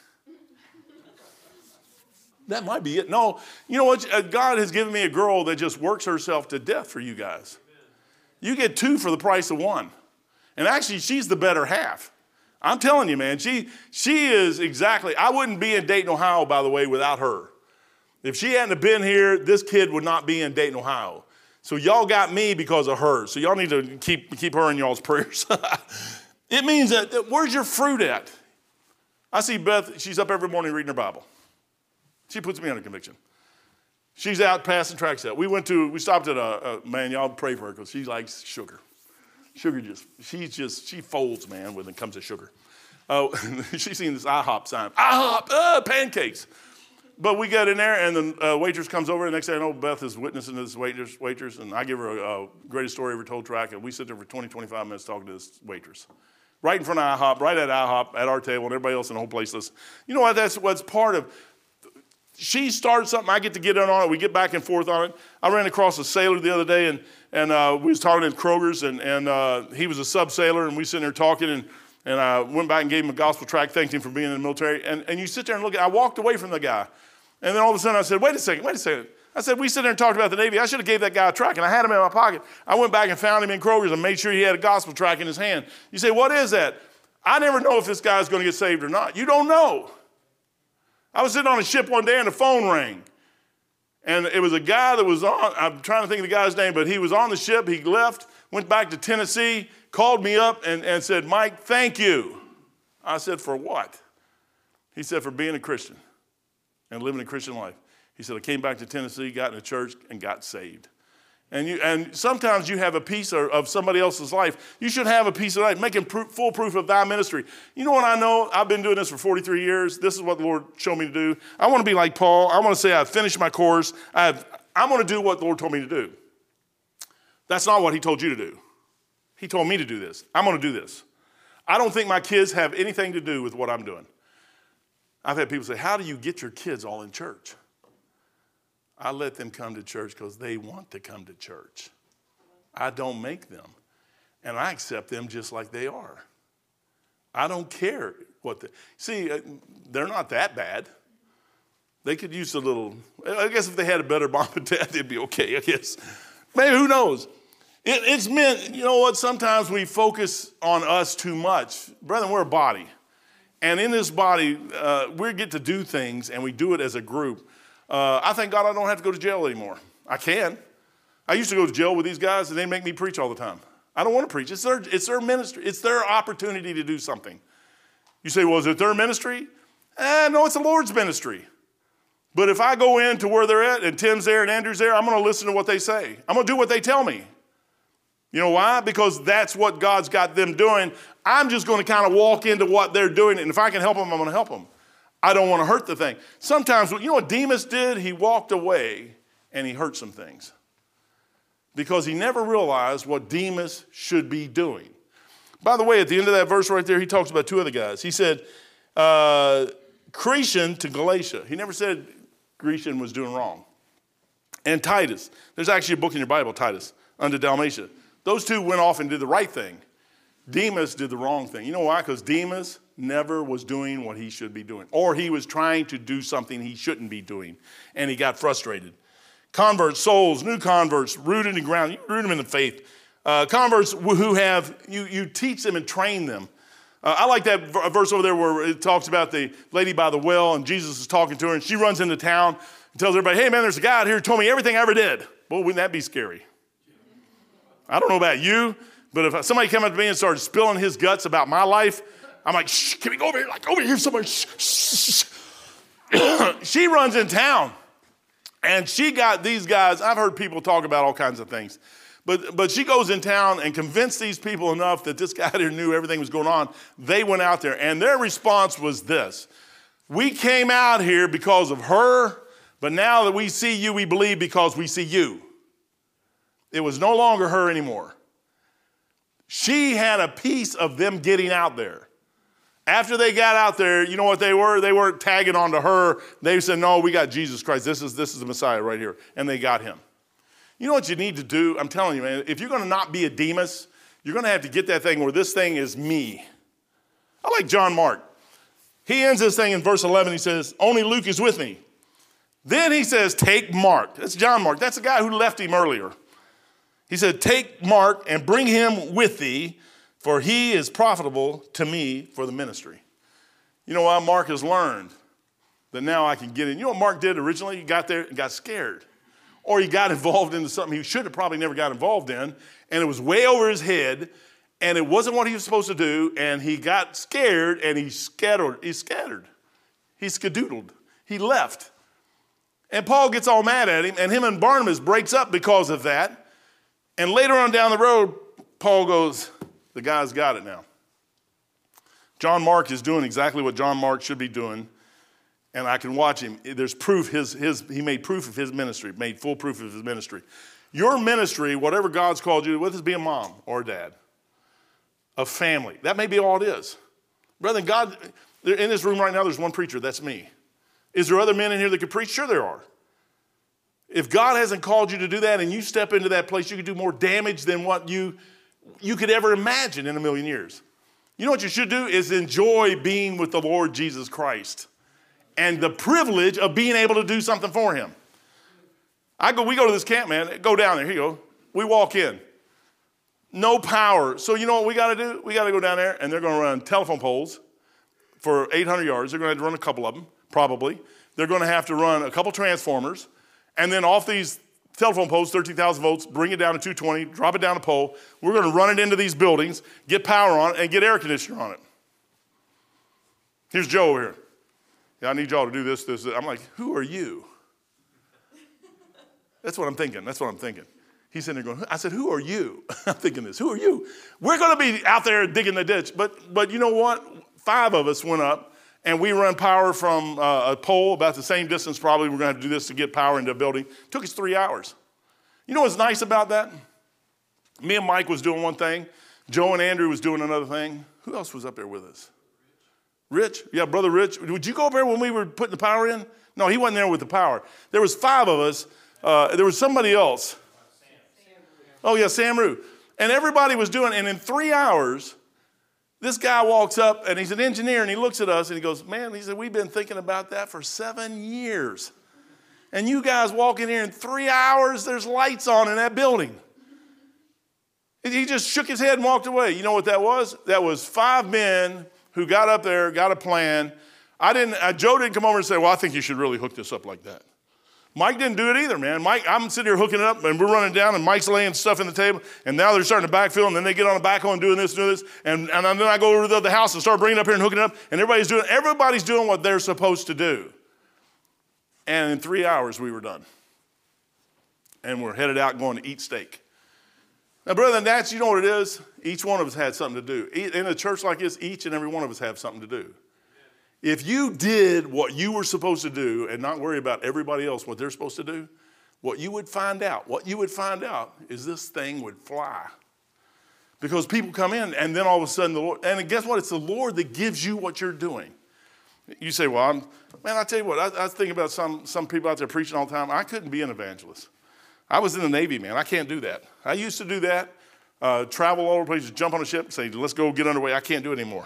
That might be it. No, you know what? Uh, God has given me a girl that just works herself to death for you guys. You get two for the price of one. And actually, she's the better half. I'm telling you, man, she, she is exactly, I wouldn't be in Dayton, Ohio, by the way, without her. If she hadn't been here, this kid would not be in Dayton, Ohio. So y'all got me because of her. So y'all need to keep, keep her in y'all's prayers. it means that, that where's your fruit at? I see Beth, she's up every morning reading her Bible. She puts me under conviction. She's out passing tracks out. We went to, we stopped at a, a man, y'all pray for her because she likes sugar. Sugar just, she's just, she folds, man, when it comes to sugar. Uh, she's seen this IHOP sign. IHOP, uh, pancakes. But we get in there, and the uh, waitress comes over. The next thing I know, Beth is witnessing this waitress, waitress and I give her a, a greatest story ever told track, and we sit there for 20, 25 minutes talking to this waitress. Right in front of IHOP, right at IHOP, at our table, and everybody else in the whole place listens. You know what? That's what's part of she started something, I get to get in on it. We get back and forth on it. I ran across a sailor the other day, and, and uh, we was talking at Kroger's, and, and uh, he was a sub sailor, and we sitting there talking, and, and I went back and gave him a gospel tract, thanked him for being in the military. And, and you sit there and look at I walked away from the guy. And then all of a sudden I said, wait a second, wait a second. I said, we sit there and talked about the Navy. I should have gave that guy a tract, and I had him in my pocket. I went back and found him in Kroger's and made sure he had a gospel tract in his hand. You say, what is that? I never know if this guy's going to get saved or not. You don't know. I was sitting on a ship one day and the phone rang. And it was a guy that was on, I'm trying to think of the guy's name, but he was on the ship. He left, went back to Tennessee, called me up and, and said, Mike, thank you. I said, For what? He said, For being a Christian and living a Christian life. He said, I came back to Tennessee, got in a church, and got saved. And, you, and sometimes you have a piece of, of somebody else's life. You should have a piece of life, making full proof of thy ministry. You know what I know? I've been doing this for 43 years. This is what the Lord showed me to do. I want to be like Paul. I want to say I've finished my course. I've, I'm going to do what the Lord told me to do. That's not what He told you to do. He told me to do this. I'm going to do this. I don't think my kids have anything to do with what I'm doing. I've had people say, How do you get your kids all in church? I let them come to church because they want to come to church. I don't make them. And I accept them just like they are. I don't care what they see, uh, they're not that bad. They could use a little, I guess if they had a better mom and dad, they'd be okay, I guess. Maybe, who knows? It, it's meant, you know what, sometimes we focus on us too much. Brethren, we're a body. And in this body, uh, we get to do things and we do it as a group. Uh, I thank God I don't have to go to jail anymore. I can. I used to go to jail with these guys and they make me preach all the time. I don't want to preach. It's their, it's their ministry, it's their opportunity to do something. You say, well, is it their ministry? Eh, no, it's the Lord's ministry. But if I go in to where they're at and Tim's there and Andrew's there, I'm going to listen to what they say. I'm going to do what they tell me. You know why? Because that's what God's got them doing. I'm just going to kind of walk into what they're doing, and if I can help them, I'm going to help them. I don't want to hurt the thing. Sometimes, you know what Demas did? He walked away and he hurt some things because he never realized what Demas should be doing. By the way, at the end of that verse right there, he talks about two other guys. He said, uh, Crescens to Galatia. He never said Grecian was doing wrong. And Titus. There's actually a book in your Bible, Titus, under Dalmatia. Those two went off and did the right thing. Demas did the wrong thing. You know why? Because Demas never was doing what he should be doing, or he was trying to do something he shouldn't be doing, and he got frustrated. Converts, souls, new converts, rooted in the ground, you root them in the faith. Uh, converts who have, you, you teach them and train them. Uh, I like that verse over there where it talks about the lady by the well, and Jesus is talking to her, and she runs into town and tells everybody, hey man, there's a guy out here who told me everything I ever did. Boy, wouldn't that be scary? I don't know about you, but if somebody came up to me and started spilling his guts about my life, I'm like, shh, can we go over here? Like, over here, somebody. Shh, shh, shh. she runs in town. And she got these guys, I've heard people talk about all kinds of things. But, but she goes in town and convinced these people enough that this guy here knew everything was going on. They went out there, and their response was this We came out here because of her, but now that we see you, we believe because we see you. It was no longer her anymore. She had a piece of them getting out there. After they got out there, you know what they were? They weren't tagging onto her. They said, No, we got Jesus Christ. This is, this is the Messiah right here. And they got him. You know what you need to do? I'm telling you, man, if you're going to not be a Demas, you're going to have to get that thing where this thing is me. I like John Mark. He ends this thing in verse 11. He says, Only Luke is with me. Then he says, Take Mark. That's John Mark. That's the guy who left him earlier. He said, Take Mark and bring him with thee for he is profitable to me for the ministry. You know why Mark has learned that now I can get in. You know what Mark did originally? He got there and got scared. Or he got involved into something he should have probably never got involved in, and it was way over his head, and it wasn't what he was supposed to do, and he got scared and he scattered. He scattered. He skedoodled. He left. And Paul gets all mad at him, and him and Barnabas breaks up because of that. And later on down the road, Paul goes, the guy's got it now. John Mark is doing exactly what John Mark should be doing, and I can watch him. There's proof his, his he made proof of his ministry, made full proof of his ministry. Your ministry, whatever God's called you whether it's be a mom or a dad, a family, that may be all it is. Brother, God, in this room right now, there's one preacher, that's me. Is there other men in here that could preach? Sure, there are. If God hasn't called you to do that and you step into that place, you could do more damage than what you you could ever imagine in a million years. You know what you should do is enjoy being with the Lord Jesus Christ and the privilege of being able to do something for him. I go, we go to this camp, man. Go down there. Here you go. We walk in. No power. So you know what we got to do? We got to go down there, and they're going to run telephone poles for 800 yards. They're going to have to run a couple of them. probably. They're going to have to run a couple transformers, and then off these telephone poles, 13,000 volts, bring it down to 220, drop it down a pole. We're going to run it into these buildings, get power on it, and get air conditioner on it. Here's Joe over here. Yeah, I need y'all to do this, this, this. I'm like, who are you? That's what I'm thinking. That's what I'm thinking. He's sitting there going, I said, who are you? I'm thinking this, who are you? We're going to be out there digging the ditch. But, but you know what? Five of us went up and we run power from uh, a pole about the same distance probably. We're going to have to do this to get power into a building. It took us three hours. You know what's nice about that? Me and Mike was doing one thing. Joe and Andrew was doing another thing. Who else was up there with us? Rich? Yeah, brother Rich. Would you go up there when we were putting the power in? No, he wasn't there with the power. There was five of us. Uh, there was somebody else. Oh, yeah, Sam Rue. And everybody was doing, and in three hours, this guy walks up and he's an engineer and he looks at us and he goes, Man, he said, We've been thinking about that for seven years. And you guys walk in here in three hours, there's lights on in that building. And he just shook his head and walked away. You know what that was? That was five men who got up there, got a plan. I didn't, uh, Joe didn't come over and say, Well, I think you should really hook this up like that. Mike didn't do it either, man. Mike, I'm sitting here hooking it up, and we're running down, and Mike's laying stuff in the table, and now they're starting to backfill, and then they get on the backhoe and doing this, doing this, and, and then I go over to the house and start bringing it up here and hooking it up, and everybody's doing everybody's doing what they're supposed to do. And in three hours, we were done, and we're headed out going to eat steak. Now, brother, that's you know what it is. Each one of us had something to do. In a church like this, each and every one of us have something to do. If you did what you were supposed to do and not worry about everybody else, what they're supposed to do, what you would find out, what you would find out is this thing would fly. Because people come in and then all of a sudden the Lord, and guess what? It's the Lord that gives you what you're doing. You say, well, I'm, man, I tell you what, I, I think about some, some people out there preaching all the time. I couldn't be an evangelist. I was in the Navy, man. I can't do that. I used to do that, uh, travel all over places, jump on a ship, say, let's go get underway. I can't do it anymore.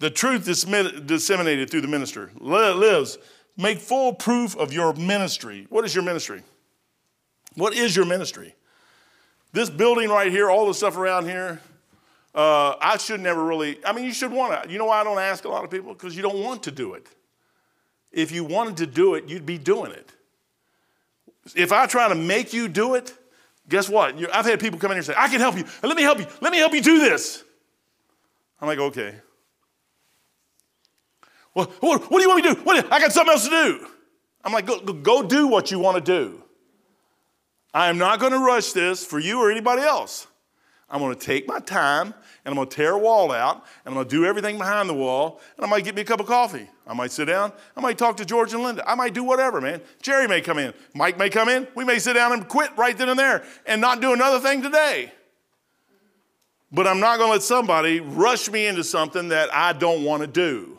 The truth is disseminated through the minister lives. Make full proof of your ministry. What is your ministry? What is your ministry? This building right here, all the stuff around here, uh, I should never really, I mean, you should want to. You know why I don't ask a lot of people? Because you don't want to do it. If you wanted to do it, you'd be doing it. If I try to make you do it, guess what? I've had people come in here and say, I can help you. Let me help you. Let me help you do this. I'm like, okay. What, what do you want me to do? What, I got something else to do. I'm like, go, go do what you want to do. I am not going to rush this for you or anybody else. I'm going to take my time and I'm going to tear a wall out and I'm going to do everything behind the wall and I might get me a cup of coffee. I might sit down. I might talk to George and Linda. I might do whatever, man. Jerry may come in. Mike may come in. We may sit down and quit right then and there and not do another thing today. But I'm not going to let somebody rush me into something that I don't want to do.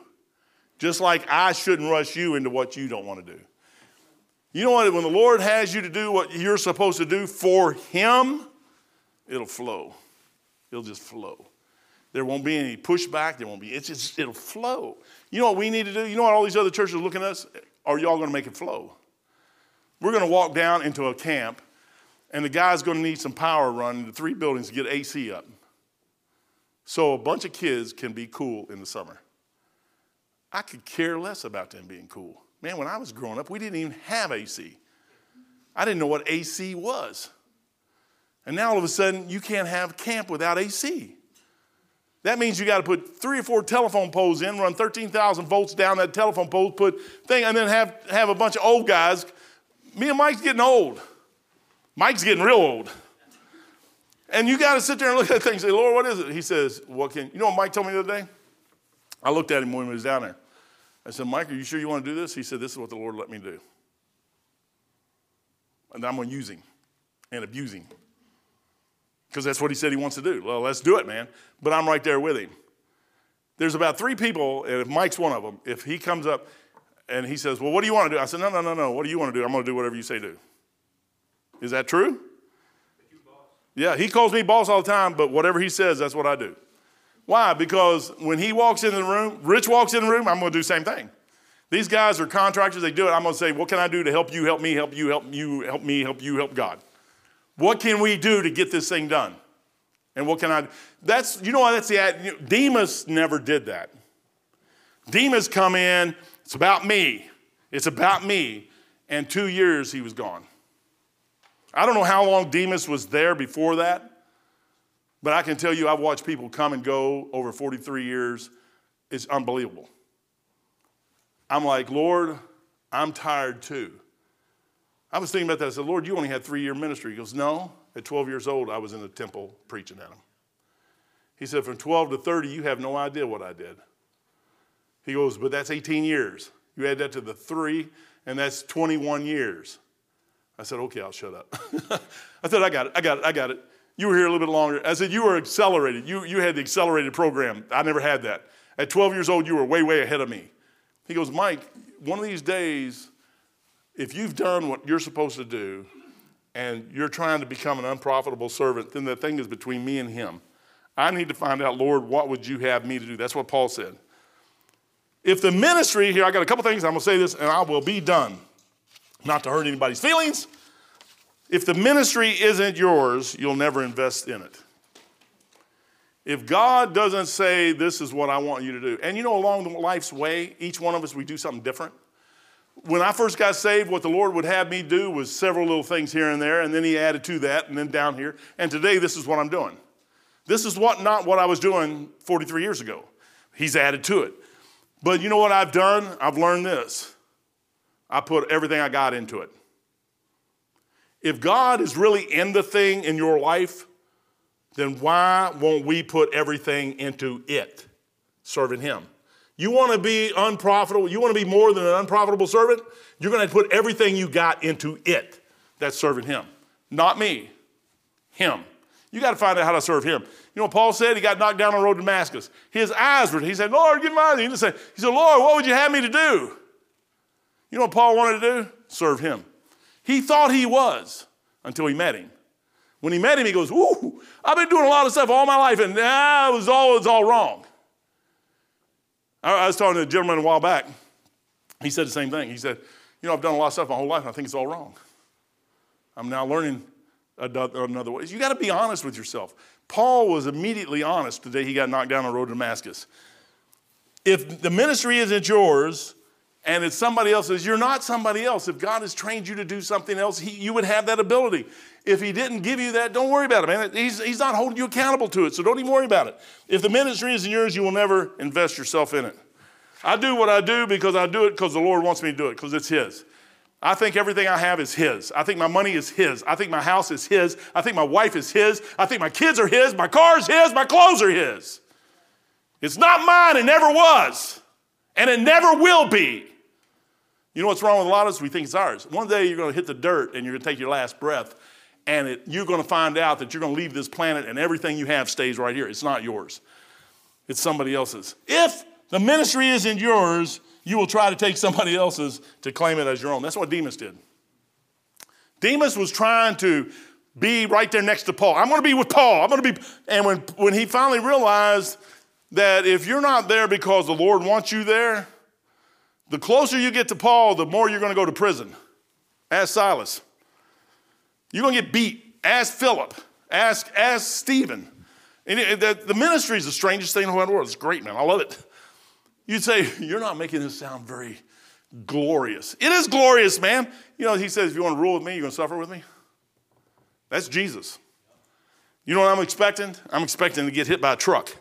Just like I shouldn't rush you into what you don't want to do. You know what? When the Lord has you to do what you're supposed to do for Him, it'll flow. It'll just flow. There won't be any pushback. There won't be, it's just, it'll flow. You know what we need to do? You know what all these other churches are looking at us? Are y'all going to make it flow? We're going to walk down into a camp, and the guy's going to need some power run into three buildings to get AC up. So a bunch of kids can be cool in the summer. I could care less about them being cool. Man, when I was growing up, we didn't even have AC. I didn't know what AC was. And now all of a sudden, you can't have camp without AC. That means you got to put three or four telephone poles in, run 13,000 volts down that telephone pole, put thing, and then have, have a bunch of old guys. Me and Mike's getting old. Mike's getting real old. And you got to sit there and look at things and say, Lord, what is it? He says, What can you know what Mike told me the other day? I looked at him when he was down there. I said, Mike, are you sure you want to do this? He said, This is what the Lord let me do. And I'm going to use him and abuse him. Because that's what he said he wants to do. Well, let's do it, man. But I'm right there with him. There's about three people, and if Mike's one of them, if he comes up and he says, Well, what do you want to do? I said, No, no, no, no. What do you want to do? I'm going to do whatever you say do. Is that true? Yeah, he calls me boss all the time, but whatever he says, that's what I do. Why? Because when he walks in the room, Rich walks in the room, I'm going to do the same thing. These guys are contractors, they do it. I'm going to say, What can I do to help you, help me, help you, help you, help me, help you, help God? What can we do to get this thing done? And what can I do? That's, you know what, that's the, Demas never did that. Demas come in, It's about me. It's about me. And two years he was gone. I don't know how long Demas was there before that, but I can tell you I've watched people come and go over 43 years. It's unbelievable. I'm like, Lord, I'm tired too. I was thinking about that. I said, Lord, you only had three year ministry. He goes, No. At 12 years old, I was in the temple preaching at him. He said, From 12 to 30, you have no idea what I did. He goes, But that's 18 years. You add that to the three, and that's 21 years. I said, Okay, I'll shut up. I said, I got it, I got it, I got it. You were here a little bit longer. I said, You were accelerated. You, you had the accelerated program. I never had that. At 12 years old, you were way, way ahead of me. He goes, Mike, one of these days, if you've done what you're supposed to do and you're trying to become an unprofitable servant, then the thing is between me and him. I need to find out, Lord, what would you have me to do? That's what Paul said. If the ministry here, I got a couple things, I'm gonna say this and I will be done. Not to hurt anybody's feelings. If the ministry isn't yours, you'll never invest in it. If God doesn't say, This is what I want you to do, and you know, along the life's way, each one of us, we do something different. When I first got saved, what the Lord would have me do was several little things here and there, and then He added to that, and then down here. And today, this is what I'm doing. This is what not what I was doing 43 years ago. He's added to it. But you know what I've done? I've learned this. I put everything I got into it. If God is really in the thing in your life, then why won't we put everything into it, serving Him? You want to be unprofitable, you want to be more than an unprofitable servant, you're going to put everything you got into it that's serving Him. Not me, Him. You got to find out how to serve Him. You know what Paul said? He got knocked down on the road to Damascus. His eyes were, he said, Lord, give me eyes. He said, he said, Lord, what would you have me to do? You know what Paul wanted to do? Serve Him. He thought he was until he met Him. When he met him, he goes, Ooh, I've been doing a lot of stuff all my life, and ah, it was all, it was all wrong. I, I was talking to a gentleman a while back. He said the same thing. He said, You know, I've done a lot of stuff my whole life, and I think it's all wrong. I'm now learning another way. You got to be honest with yourself. Paul was immediately honest the day he got knocked down on the road to Damascus. If the ministry isn't yours, and it's somebody else's, you're not somebody else. If God has trained you to do something else, he, you would have that ability. If He didn't give you that, don't worry about it, man. He's, he's not holding you accountable to it, so don't even worry about it. If the ministry isn't yours, you will never invest yourself in it. I do what I do because I do it because the Lord wants me to do it, because it's His. I think everything I have is His. I think my money is His. I think my house is His. I think my wife is His. I think my kids are His. My car is His. My clothes are His. It's not mine. It never was. And it never will be. You know what's wrong with a lot of us? We think it's ours. One day you're going to hit the dirt and you're going to take your last breath, and it, you're going to find out that you're going to leave this planet and everything you have stays right here. It's not yours, it's somebody else's. If the ministry isn't yours, you will try to take somebody else's to claim it as your own. That's what Demas did. Demas was trying to be right there next to Paul. I'm going to be with Paul. I'm going to be. And when, when he finally realized that if you're not there because the Lord wants you there, the closer you get to Paul, the more you're going to go to prison. Ask Silas. You're going to get beat. Ask Philip. Ask, ask Stephen. And the, the ministry is the strangest thing in the whole world. It's great, man. I love it. You'd say, You're not making this sound very glorious. It is glorious, man. You know, he says, If you want to rule with me, you're going to suffer with me. That's Jesus. You know what I'm expecting? I'm expecting to get hit by a truck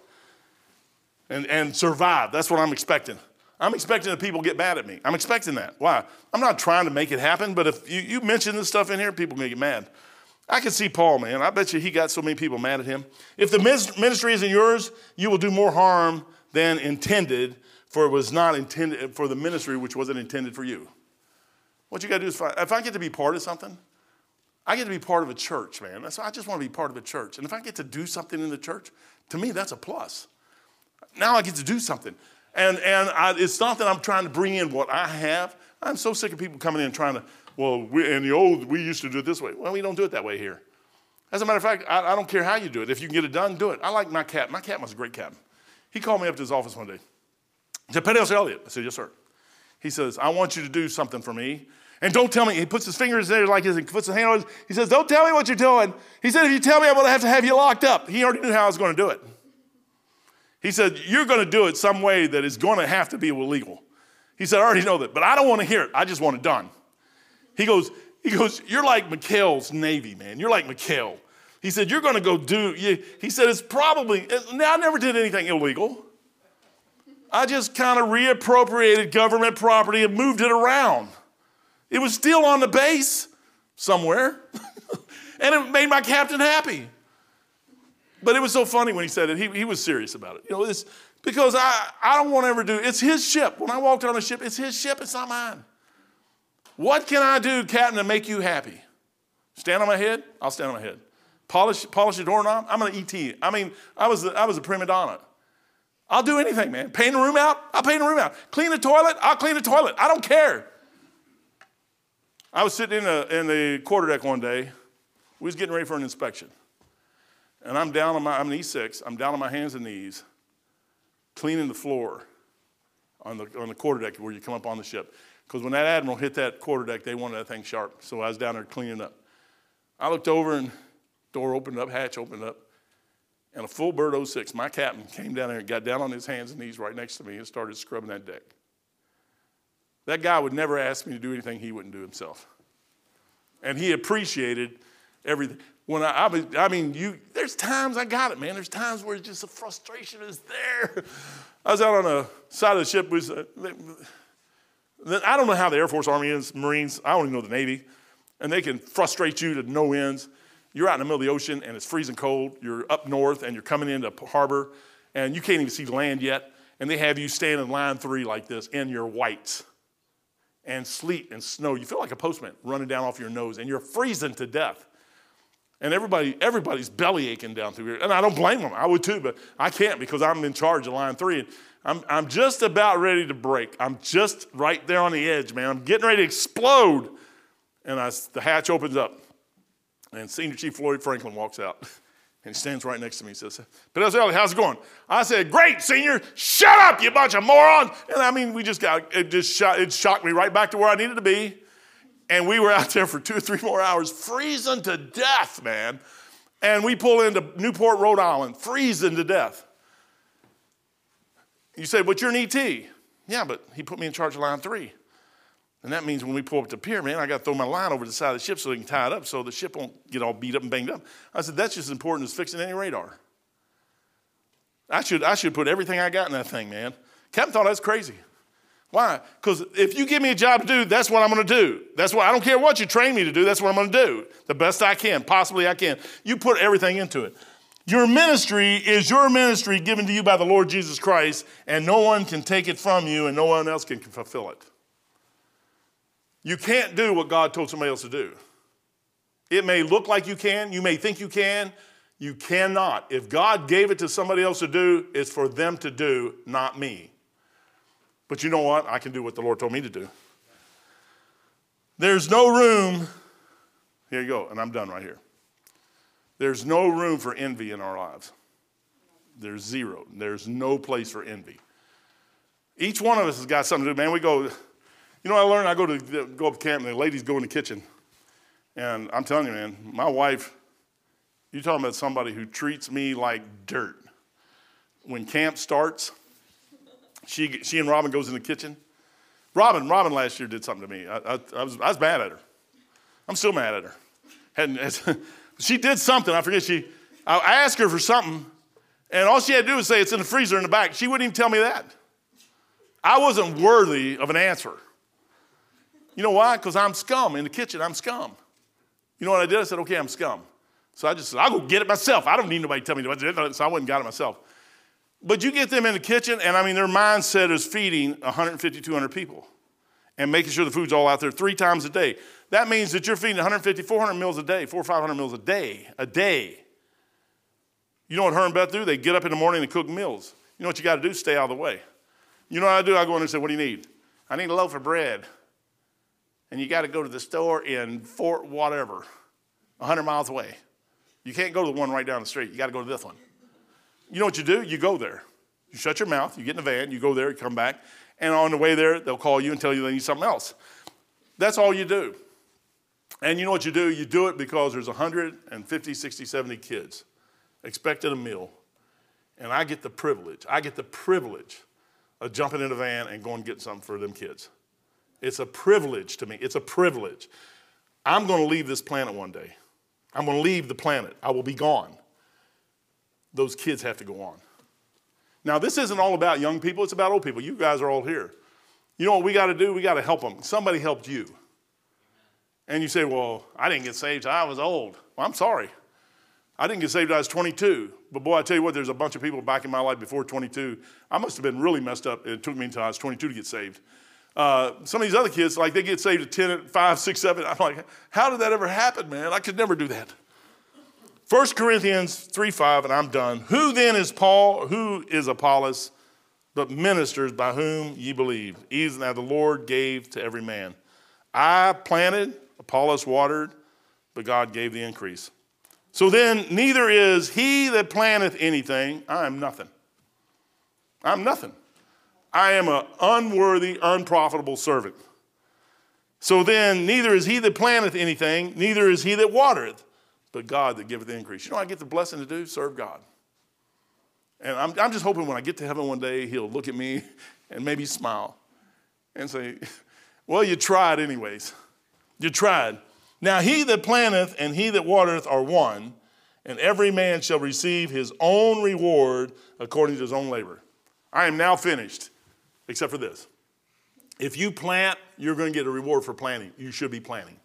and, and survive. That's what I'm expecting. I'm expecting that people get mad at me. I'm expecting that. Why? I'm not trying to make it happen, but if you, you mention this stuff in here, people may get mad. I can see Paul, man. I bet you he got so many people mad at him. If the ministry isn't yours, you will do more harm than intended, for it was not intended for the ministry which wasn't intended for you. What you got to do is find, if I get to be part of something, I get to be part of a church, man. That's, I just want to be part of a church. And if I get to do something in the church, to me, that's a plus. Now I get to do something. And, and I, it's not that I'm trying to bring in what I have. I'm so sick of people coming in trying to, well, we, in the old, we used to do it this way. Well, we don't do it that way here. As a matter of fact, I, I don't care how you do it. If you can get it done, do it. I like my cat. My cat was a great cat. He called me up to his office one day. He said, Pentelis Elliott. I said, yes, sir. He says, I want you to do something for me. And don't tell me, he puts his fingers there like this and puts his hand on it. He says, Don't tell me what you're doing. He said, If you tell me, I'm going to have to have you locked up. He already knew how I was going to do it. He said, You're going to do it some way that is going to have to be illegal. He said, I already know that, but I don't want to hear it. I just want it done. He goes, he goes, You're like McHale's Navy, man. You're like McHale. He said, You're going to go do, he said, It's probably, eh, I never did anything illegal. I just kind of reappropriated government property and moved it around. It was still on the base somewhere, and it made my captain happy. But it was so funny when he said it. He, he was serious about it. You know, this because I, I don't want to ever do it's his ship. When I walked on the ship, it's his ship, it's not mine. What can I do, Captain, to make you happy? Stand on my head? I'll stand on my head. Polish, polish a doorknob? I'm an ET. I mean, I was, I was a prima donna. I'll do anything, man. Paint a room out? I'll paint a room out. Clean the toilet? I'll clean the toilet. I don't care. I was sitting in, a, in the quarterdeck one day. We was getting ready for an inspection. And I'm down on my, I'm an E6. I'm down on my hands and knees, cleaning the floor on the, on the quarterdeck where you come up on the ship. Because when that admiral hit that quarterdeck, they wanted that thing sharp. So I was down there cleaning up. I looked over and door opened up, hatch opened up and a full bird 06, my captain came down there and got down on his hands and knees right next to me and started scrubbing that deck. That guy would never ask me to do anything he wouldn't do himself. And he appreciated everything. When I, I, I mean, you, there's times I got it, man. There's times where just the frustration is there. I was out on the side of the ship. Uh, I don't know how the Air Force, Army is, Marines, I don't even know the Navy, and they can frustrate you to no ends you're out in the middle of the ocean and it's freezing cold. You're up north and you're coming into harbor and you can't even see land yet. And they have you stand in line three like this in your whites and sleet and snow. You feel like a postman running down off your nose and you're freezing to death. And everybody, everybody's belly aching down through here. And I don't blame them. I would too, but I can't because I'm in charge of line three. And I'm, I'm just about ready to break. I'm just right there on the edge, man. I'm getting ready to explode. And I, the hatch opens up. And Senior Chief Floyd Franklin walks out and he stands right next to me and says, Pedelzelli, how's it going? I said, Great, Senior. Shut up, you bunch of morons. And I mean, we just got, it just shot, it shocked me right back to where I needed to be. And we were out there for two or three more hours, freezing to death, man. And we pull into Newport, Rhode Island, freezing to death. You say, but you're an ET. Yeah, but he put me in charge of line three. And that means when we pull up the pier, man, I got to throw my line over the side of the ship so they can tie it up so the ship won't get all beat up and banged up. I said, that's just as important as fixing any radar. I should, I should put everything I got in that thing, man. Captain thought that's crazy. Why? Because if you give me a job to do, that's what I'm going to do. That's what I don't care what you train me to do. That's what I'm going to do. The best I can, possibly I can. You put everything into it. Your ministry is your ministry given to you by the Lord Jesus Christ, and no one can take it from you, and no one else can fulfill it. You can't do what God told somebody else to do. It may look like you can, you may think you can, you cannot. If God gave it to somebody else to do, it's for them to do, not me. But you know what? I can do what the Lord told me to do. There's no room, here you go, and I'm done right here. There's no room for envy in our lives. There's zero. There's no place for envy. Each one of us has got something to do. Man, we go, you know, I learned I go to go up camp and the ladies go in the kitchen. And I'm telling you, man, my wife, you're talking about somebody who treats me like dirt. When camp starts, she, she and Robin goes in the kitchen. Robin, Robin last year did something to me. I, I, I was, I was mad at her. I'm still mad at her. She did something. I forget. She, I asked her for something, and all she had to do was say it's in the freezer in the back. She wouldn't even tell me that. I wasn't worthy of an answer. You know why? Because I'm scum. In the kitchen, I'm scum. You know what I did? I said, okay, I'm scum. So I just said, I'll go get it myself. I don't need nobody to tell me. So I went and got it myself. But you get them in the kitchen, and I mean, their mindset is feeding 150, 200 people and making sure the food's all out there three times a day. That means that you're feeding 150, 400 meals a day, four or 500 meals a day, a day. You know what her and Beth do? They get up in the morning and cook meals. You know what you got to do? Stay out of the way. You know what I do? I go in there and say, What do you need? I need a loaf of bread and you got to go to the store in Fort whatever, 100 miles away. You can't go to the one right down the street. You got to go to this one. You know what you do? You go there. You shut your mouth, you get in the van, you go there, you come back, and on the way there, they'll call you and tell you they need something else. That's all you do. And you know what you do? You do it because there's 150, 60, 70 kids expecting a meal. And I get the privilege, I get the privilege of jumping in a van and going and getting something for them kids. It's a privilege to me. It's a privilege. I'm going to leave this planet one day. I'm going to leave the planet. I will be gone. Those kids have to go on. Now, this isn't all about young people, it's about old people. You guys are all here. You know what we got to do? We got to help them. Somebody helped you. And you say, Well, I didn't get saved I was old. Well, I'm sorry. I didn't get saved I was 22. But boy, I tell you what, there's a bunch of people back in my life before 22. I must have been really messed up. It took me until I was 22 to get saved. Uh, some of these other kids, like they get saved at 10, 5, 6, 7. I'm like, how did that ever happen, man? I could never do that. 1 Corinthians 3 5, and I'm done. Who then is Paul? Who is Apollos? But ministers by whom ye believe. Even as the Lord gave to every man. I planted, Apollos watered, but God gave the increase. So then, neither is he that planteth anything, I am nothing. I'm nothing. I am an unworthy, unprofitable servant. So then, neither is he that planteth anything, neither is he that watereth, but God that giveth increase. You know, I get the blessing to do serve God. And I'm, I'm just hoping when I get to heaven one day, he'll look at me and maybe smile and say, Well, you tried anyways. You tried. Now he that planteth and he that watereth are one, and every man shall receive his own reward according to his own labor. I am now finished, except for this. If you plant, you're going to get a reward for planting. You should be planting.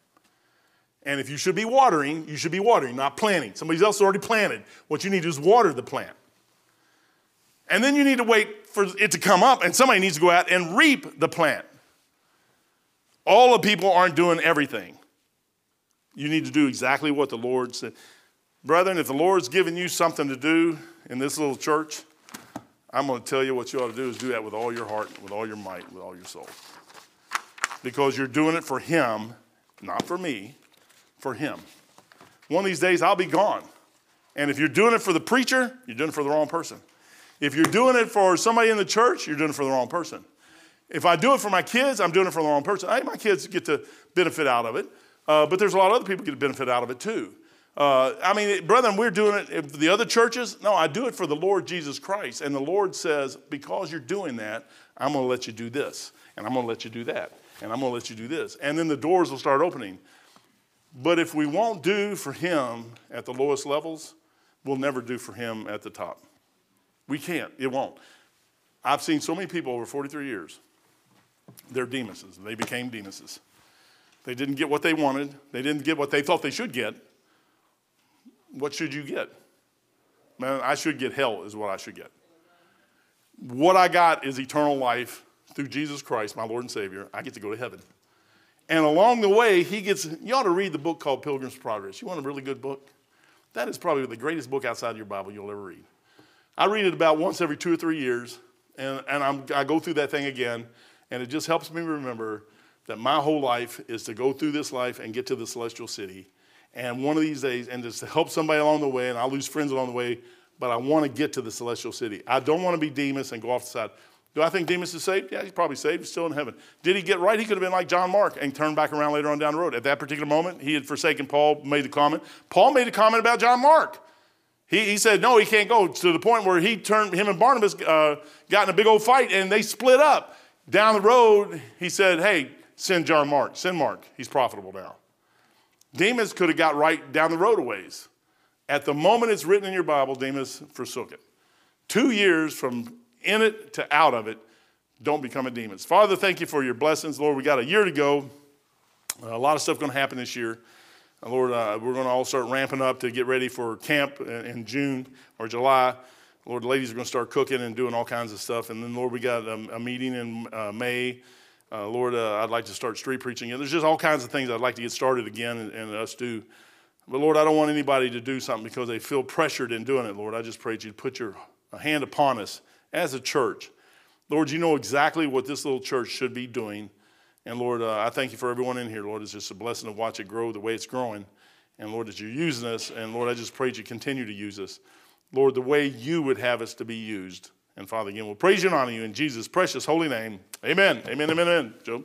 And if you should be watering, you should be watering, not planting. Somebody else already planted. What you need to do is water the plant. And then you need to wait for it to come up, and somebody needs to go out and reap the plant. All the people aren't doing everything. You need to do exactly what the Lord said. Brethren, if the Lord's given you something to do in this little church, I'm going to tell you what you ought to do is do that with all your heart, with all your might, with all your soul. Because you're doing it for Him, not for me, for Him. One of these days, I'll be gone. And if you're doing it for the preacher, you're doing it for the wrong person. If you're doing it for somebody in the church, you're doing it for the wrong person. If I do it for my kids, I'm doing it for the wrong person. I my kids get to benefit out of it. Uh, but there's a lot of other people get to benefit out of it too. Uh, I mean, brethren, we're doing it. The other churches, no, I do it for the Lord Jesus Christ. And the Lord says, because you're doing that, I'm going to let you do this, and I'm going to let you do that, and I'm going to let you do this. And then the doors will start opening. But if we won't do for Him at the lowest levels, we'll never do for Him at the top. We can't. It won't. I've seen so many people over 43 years. They're demuses. They became demuses. They didn't get what they wanted. They didn't get what they thought they should get. What should you get? Man, I should get hell, is what I should get. What I got is eternal life through Jesus Christ, my Lord and Savior. I get to go to heaven. And along the way, he gets, you ought to read the book called Pilgrim's Progress. You want a really good book? That is probably the greatest book outside of your Bible you'll ever read. I read it about once every two or three years, and, and I'm, I go through that thing again, and it just helps me remember that my whole life is to go through this life and get to the celestial city. And one of these days, and just to help somebody along the way, and I'll lose friends along the way, but I want to get to the celestial city. I don't want to be Demas and go off the side. Do I think Demas is saved? Yeah, he's probably saved. He's still in heaven. Did he get right? He could have been like John Mark and turned back around later on down the road. At that particular moment, he had forsaken Paul, made the comment. Paul made a comment about John Mark. He, he said, no, he can't go to the point where he turned, him and Barnabas uh, got in a big old fight and they split up. Down the road, he said, hey, Send John Mark. Send Mark. He's profitable now. Demas could have got right down the road a ways. At the moment it's written in your Bible, Demas forsook it. Two years from in it to out of it, don't become a demon. Father, thank you for your blessings. Lord, we got a year to go. a lot of stuff going to happen this year. Lord, uh, we're going to all start ramping up to get ready for camp in June or July. Lord, the ladies are going to start cooking and doing all kinds of stuff. And then, Lord, we got a, a meeting in uh, May uh, Lord, uh, I'd like to start street preaching. And there's just all kinds of things I'd like to get started again and, and, us do. But Lord, I don't want anybody to do something because they feel pressured in doing it, Lord. I just pray that you'd put your hand upon us as a church. Lord, you know exactly what this little church should be doing. And Lord, uh, I thank you for everyone in here, Lord. It's just a blessing to watch it grow the way it's growing. And Lord, that you're using us. And Lord, I just pray that you continue to use us. Lord, the way you would have us to be used. And Father, again, we'll praise you and honor you in Jesus' precious holy name. Amen. Amen. Amen. Amen. Joe.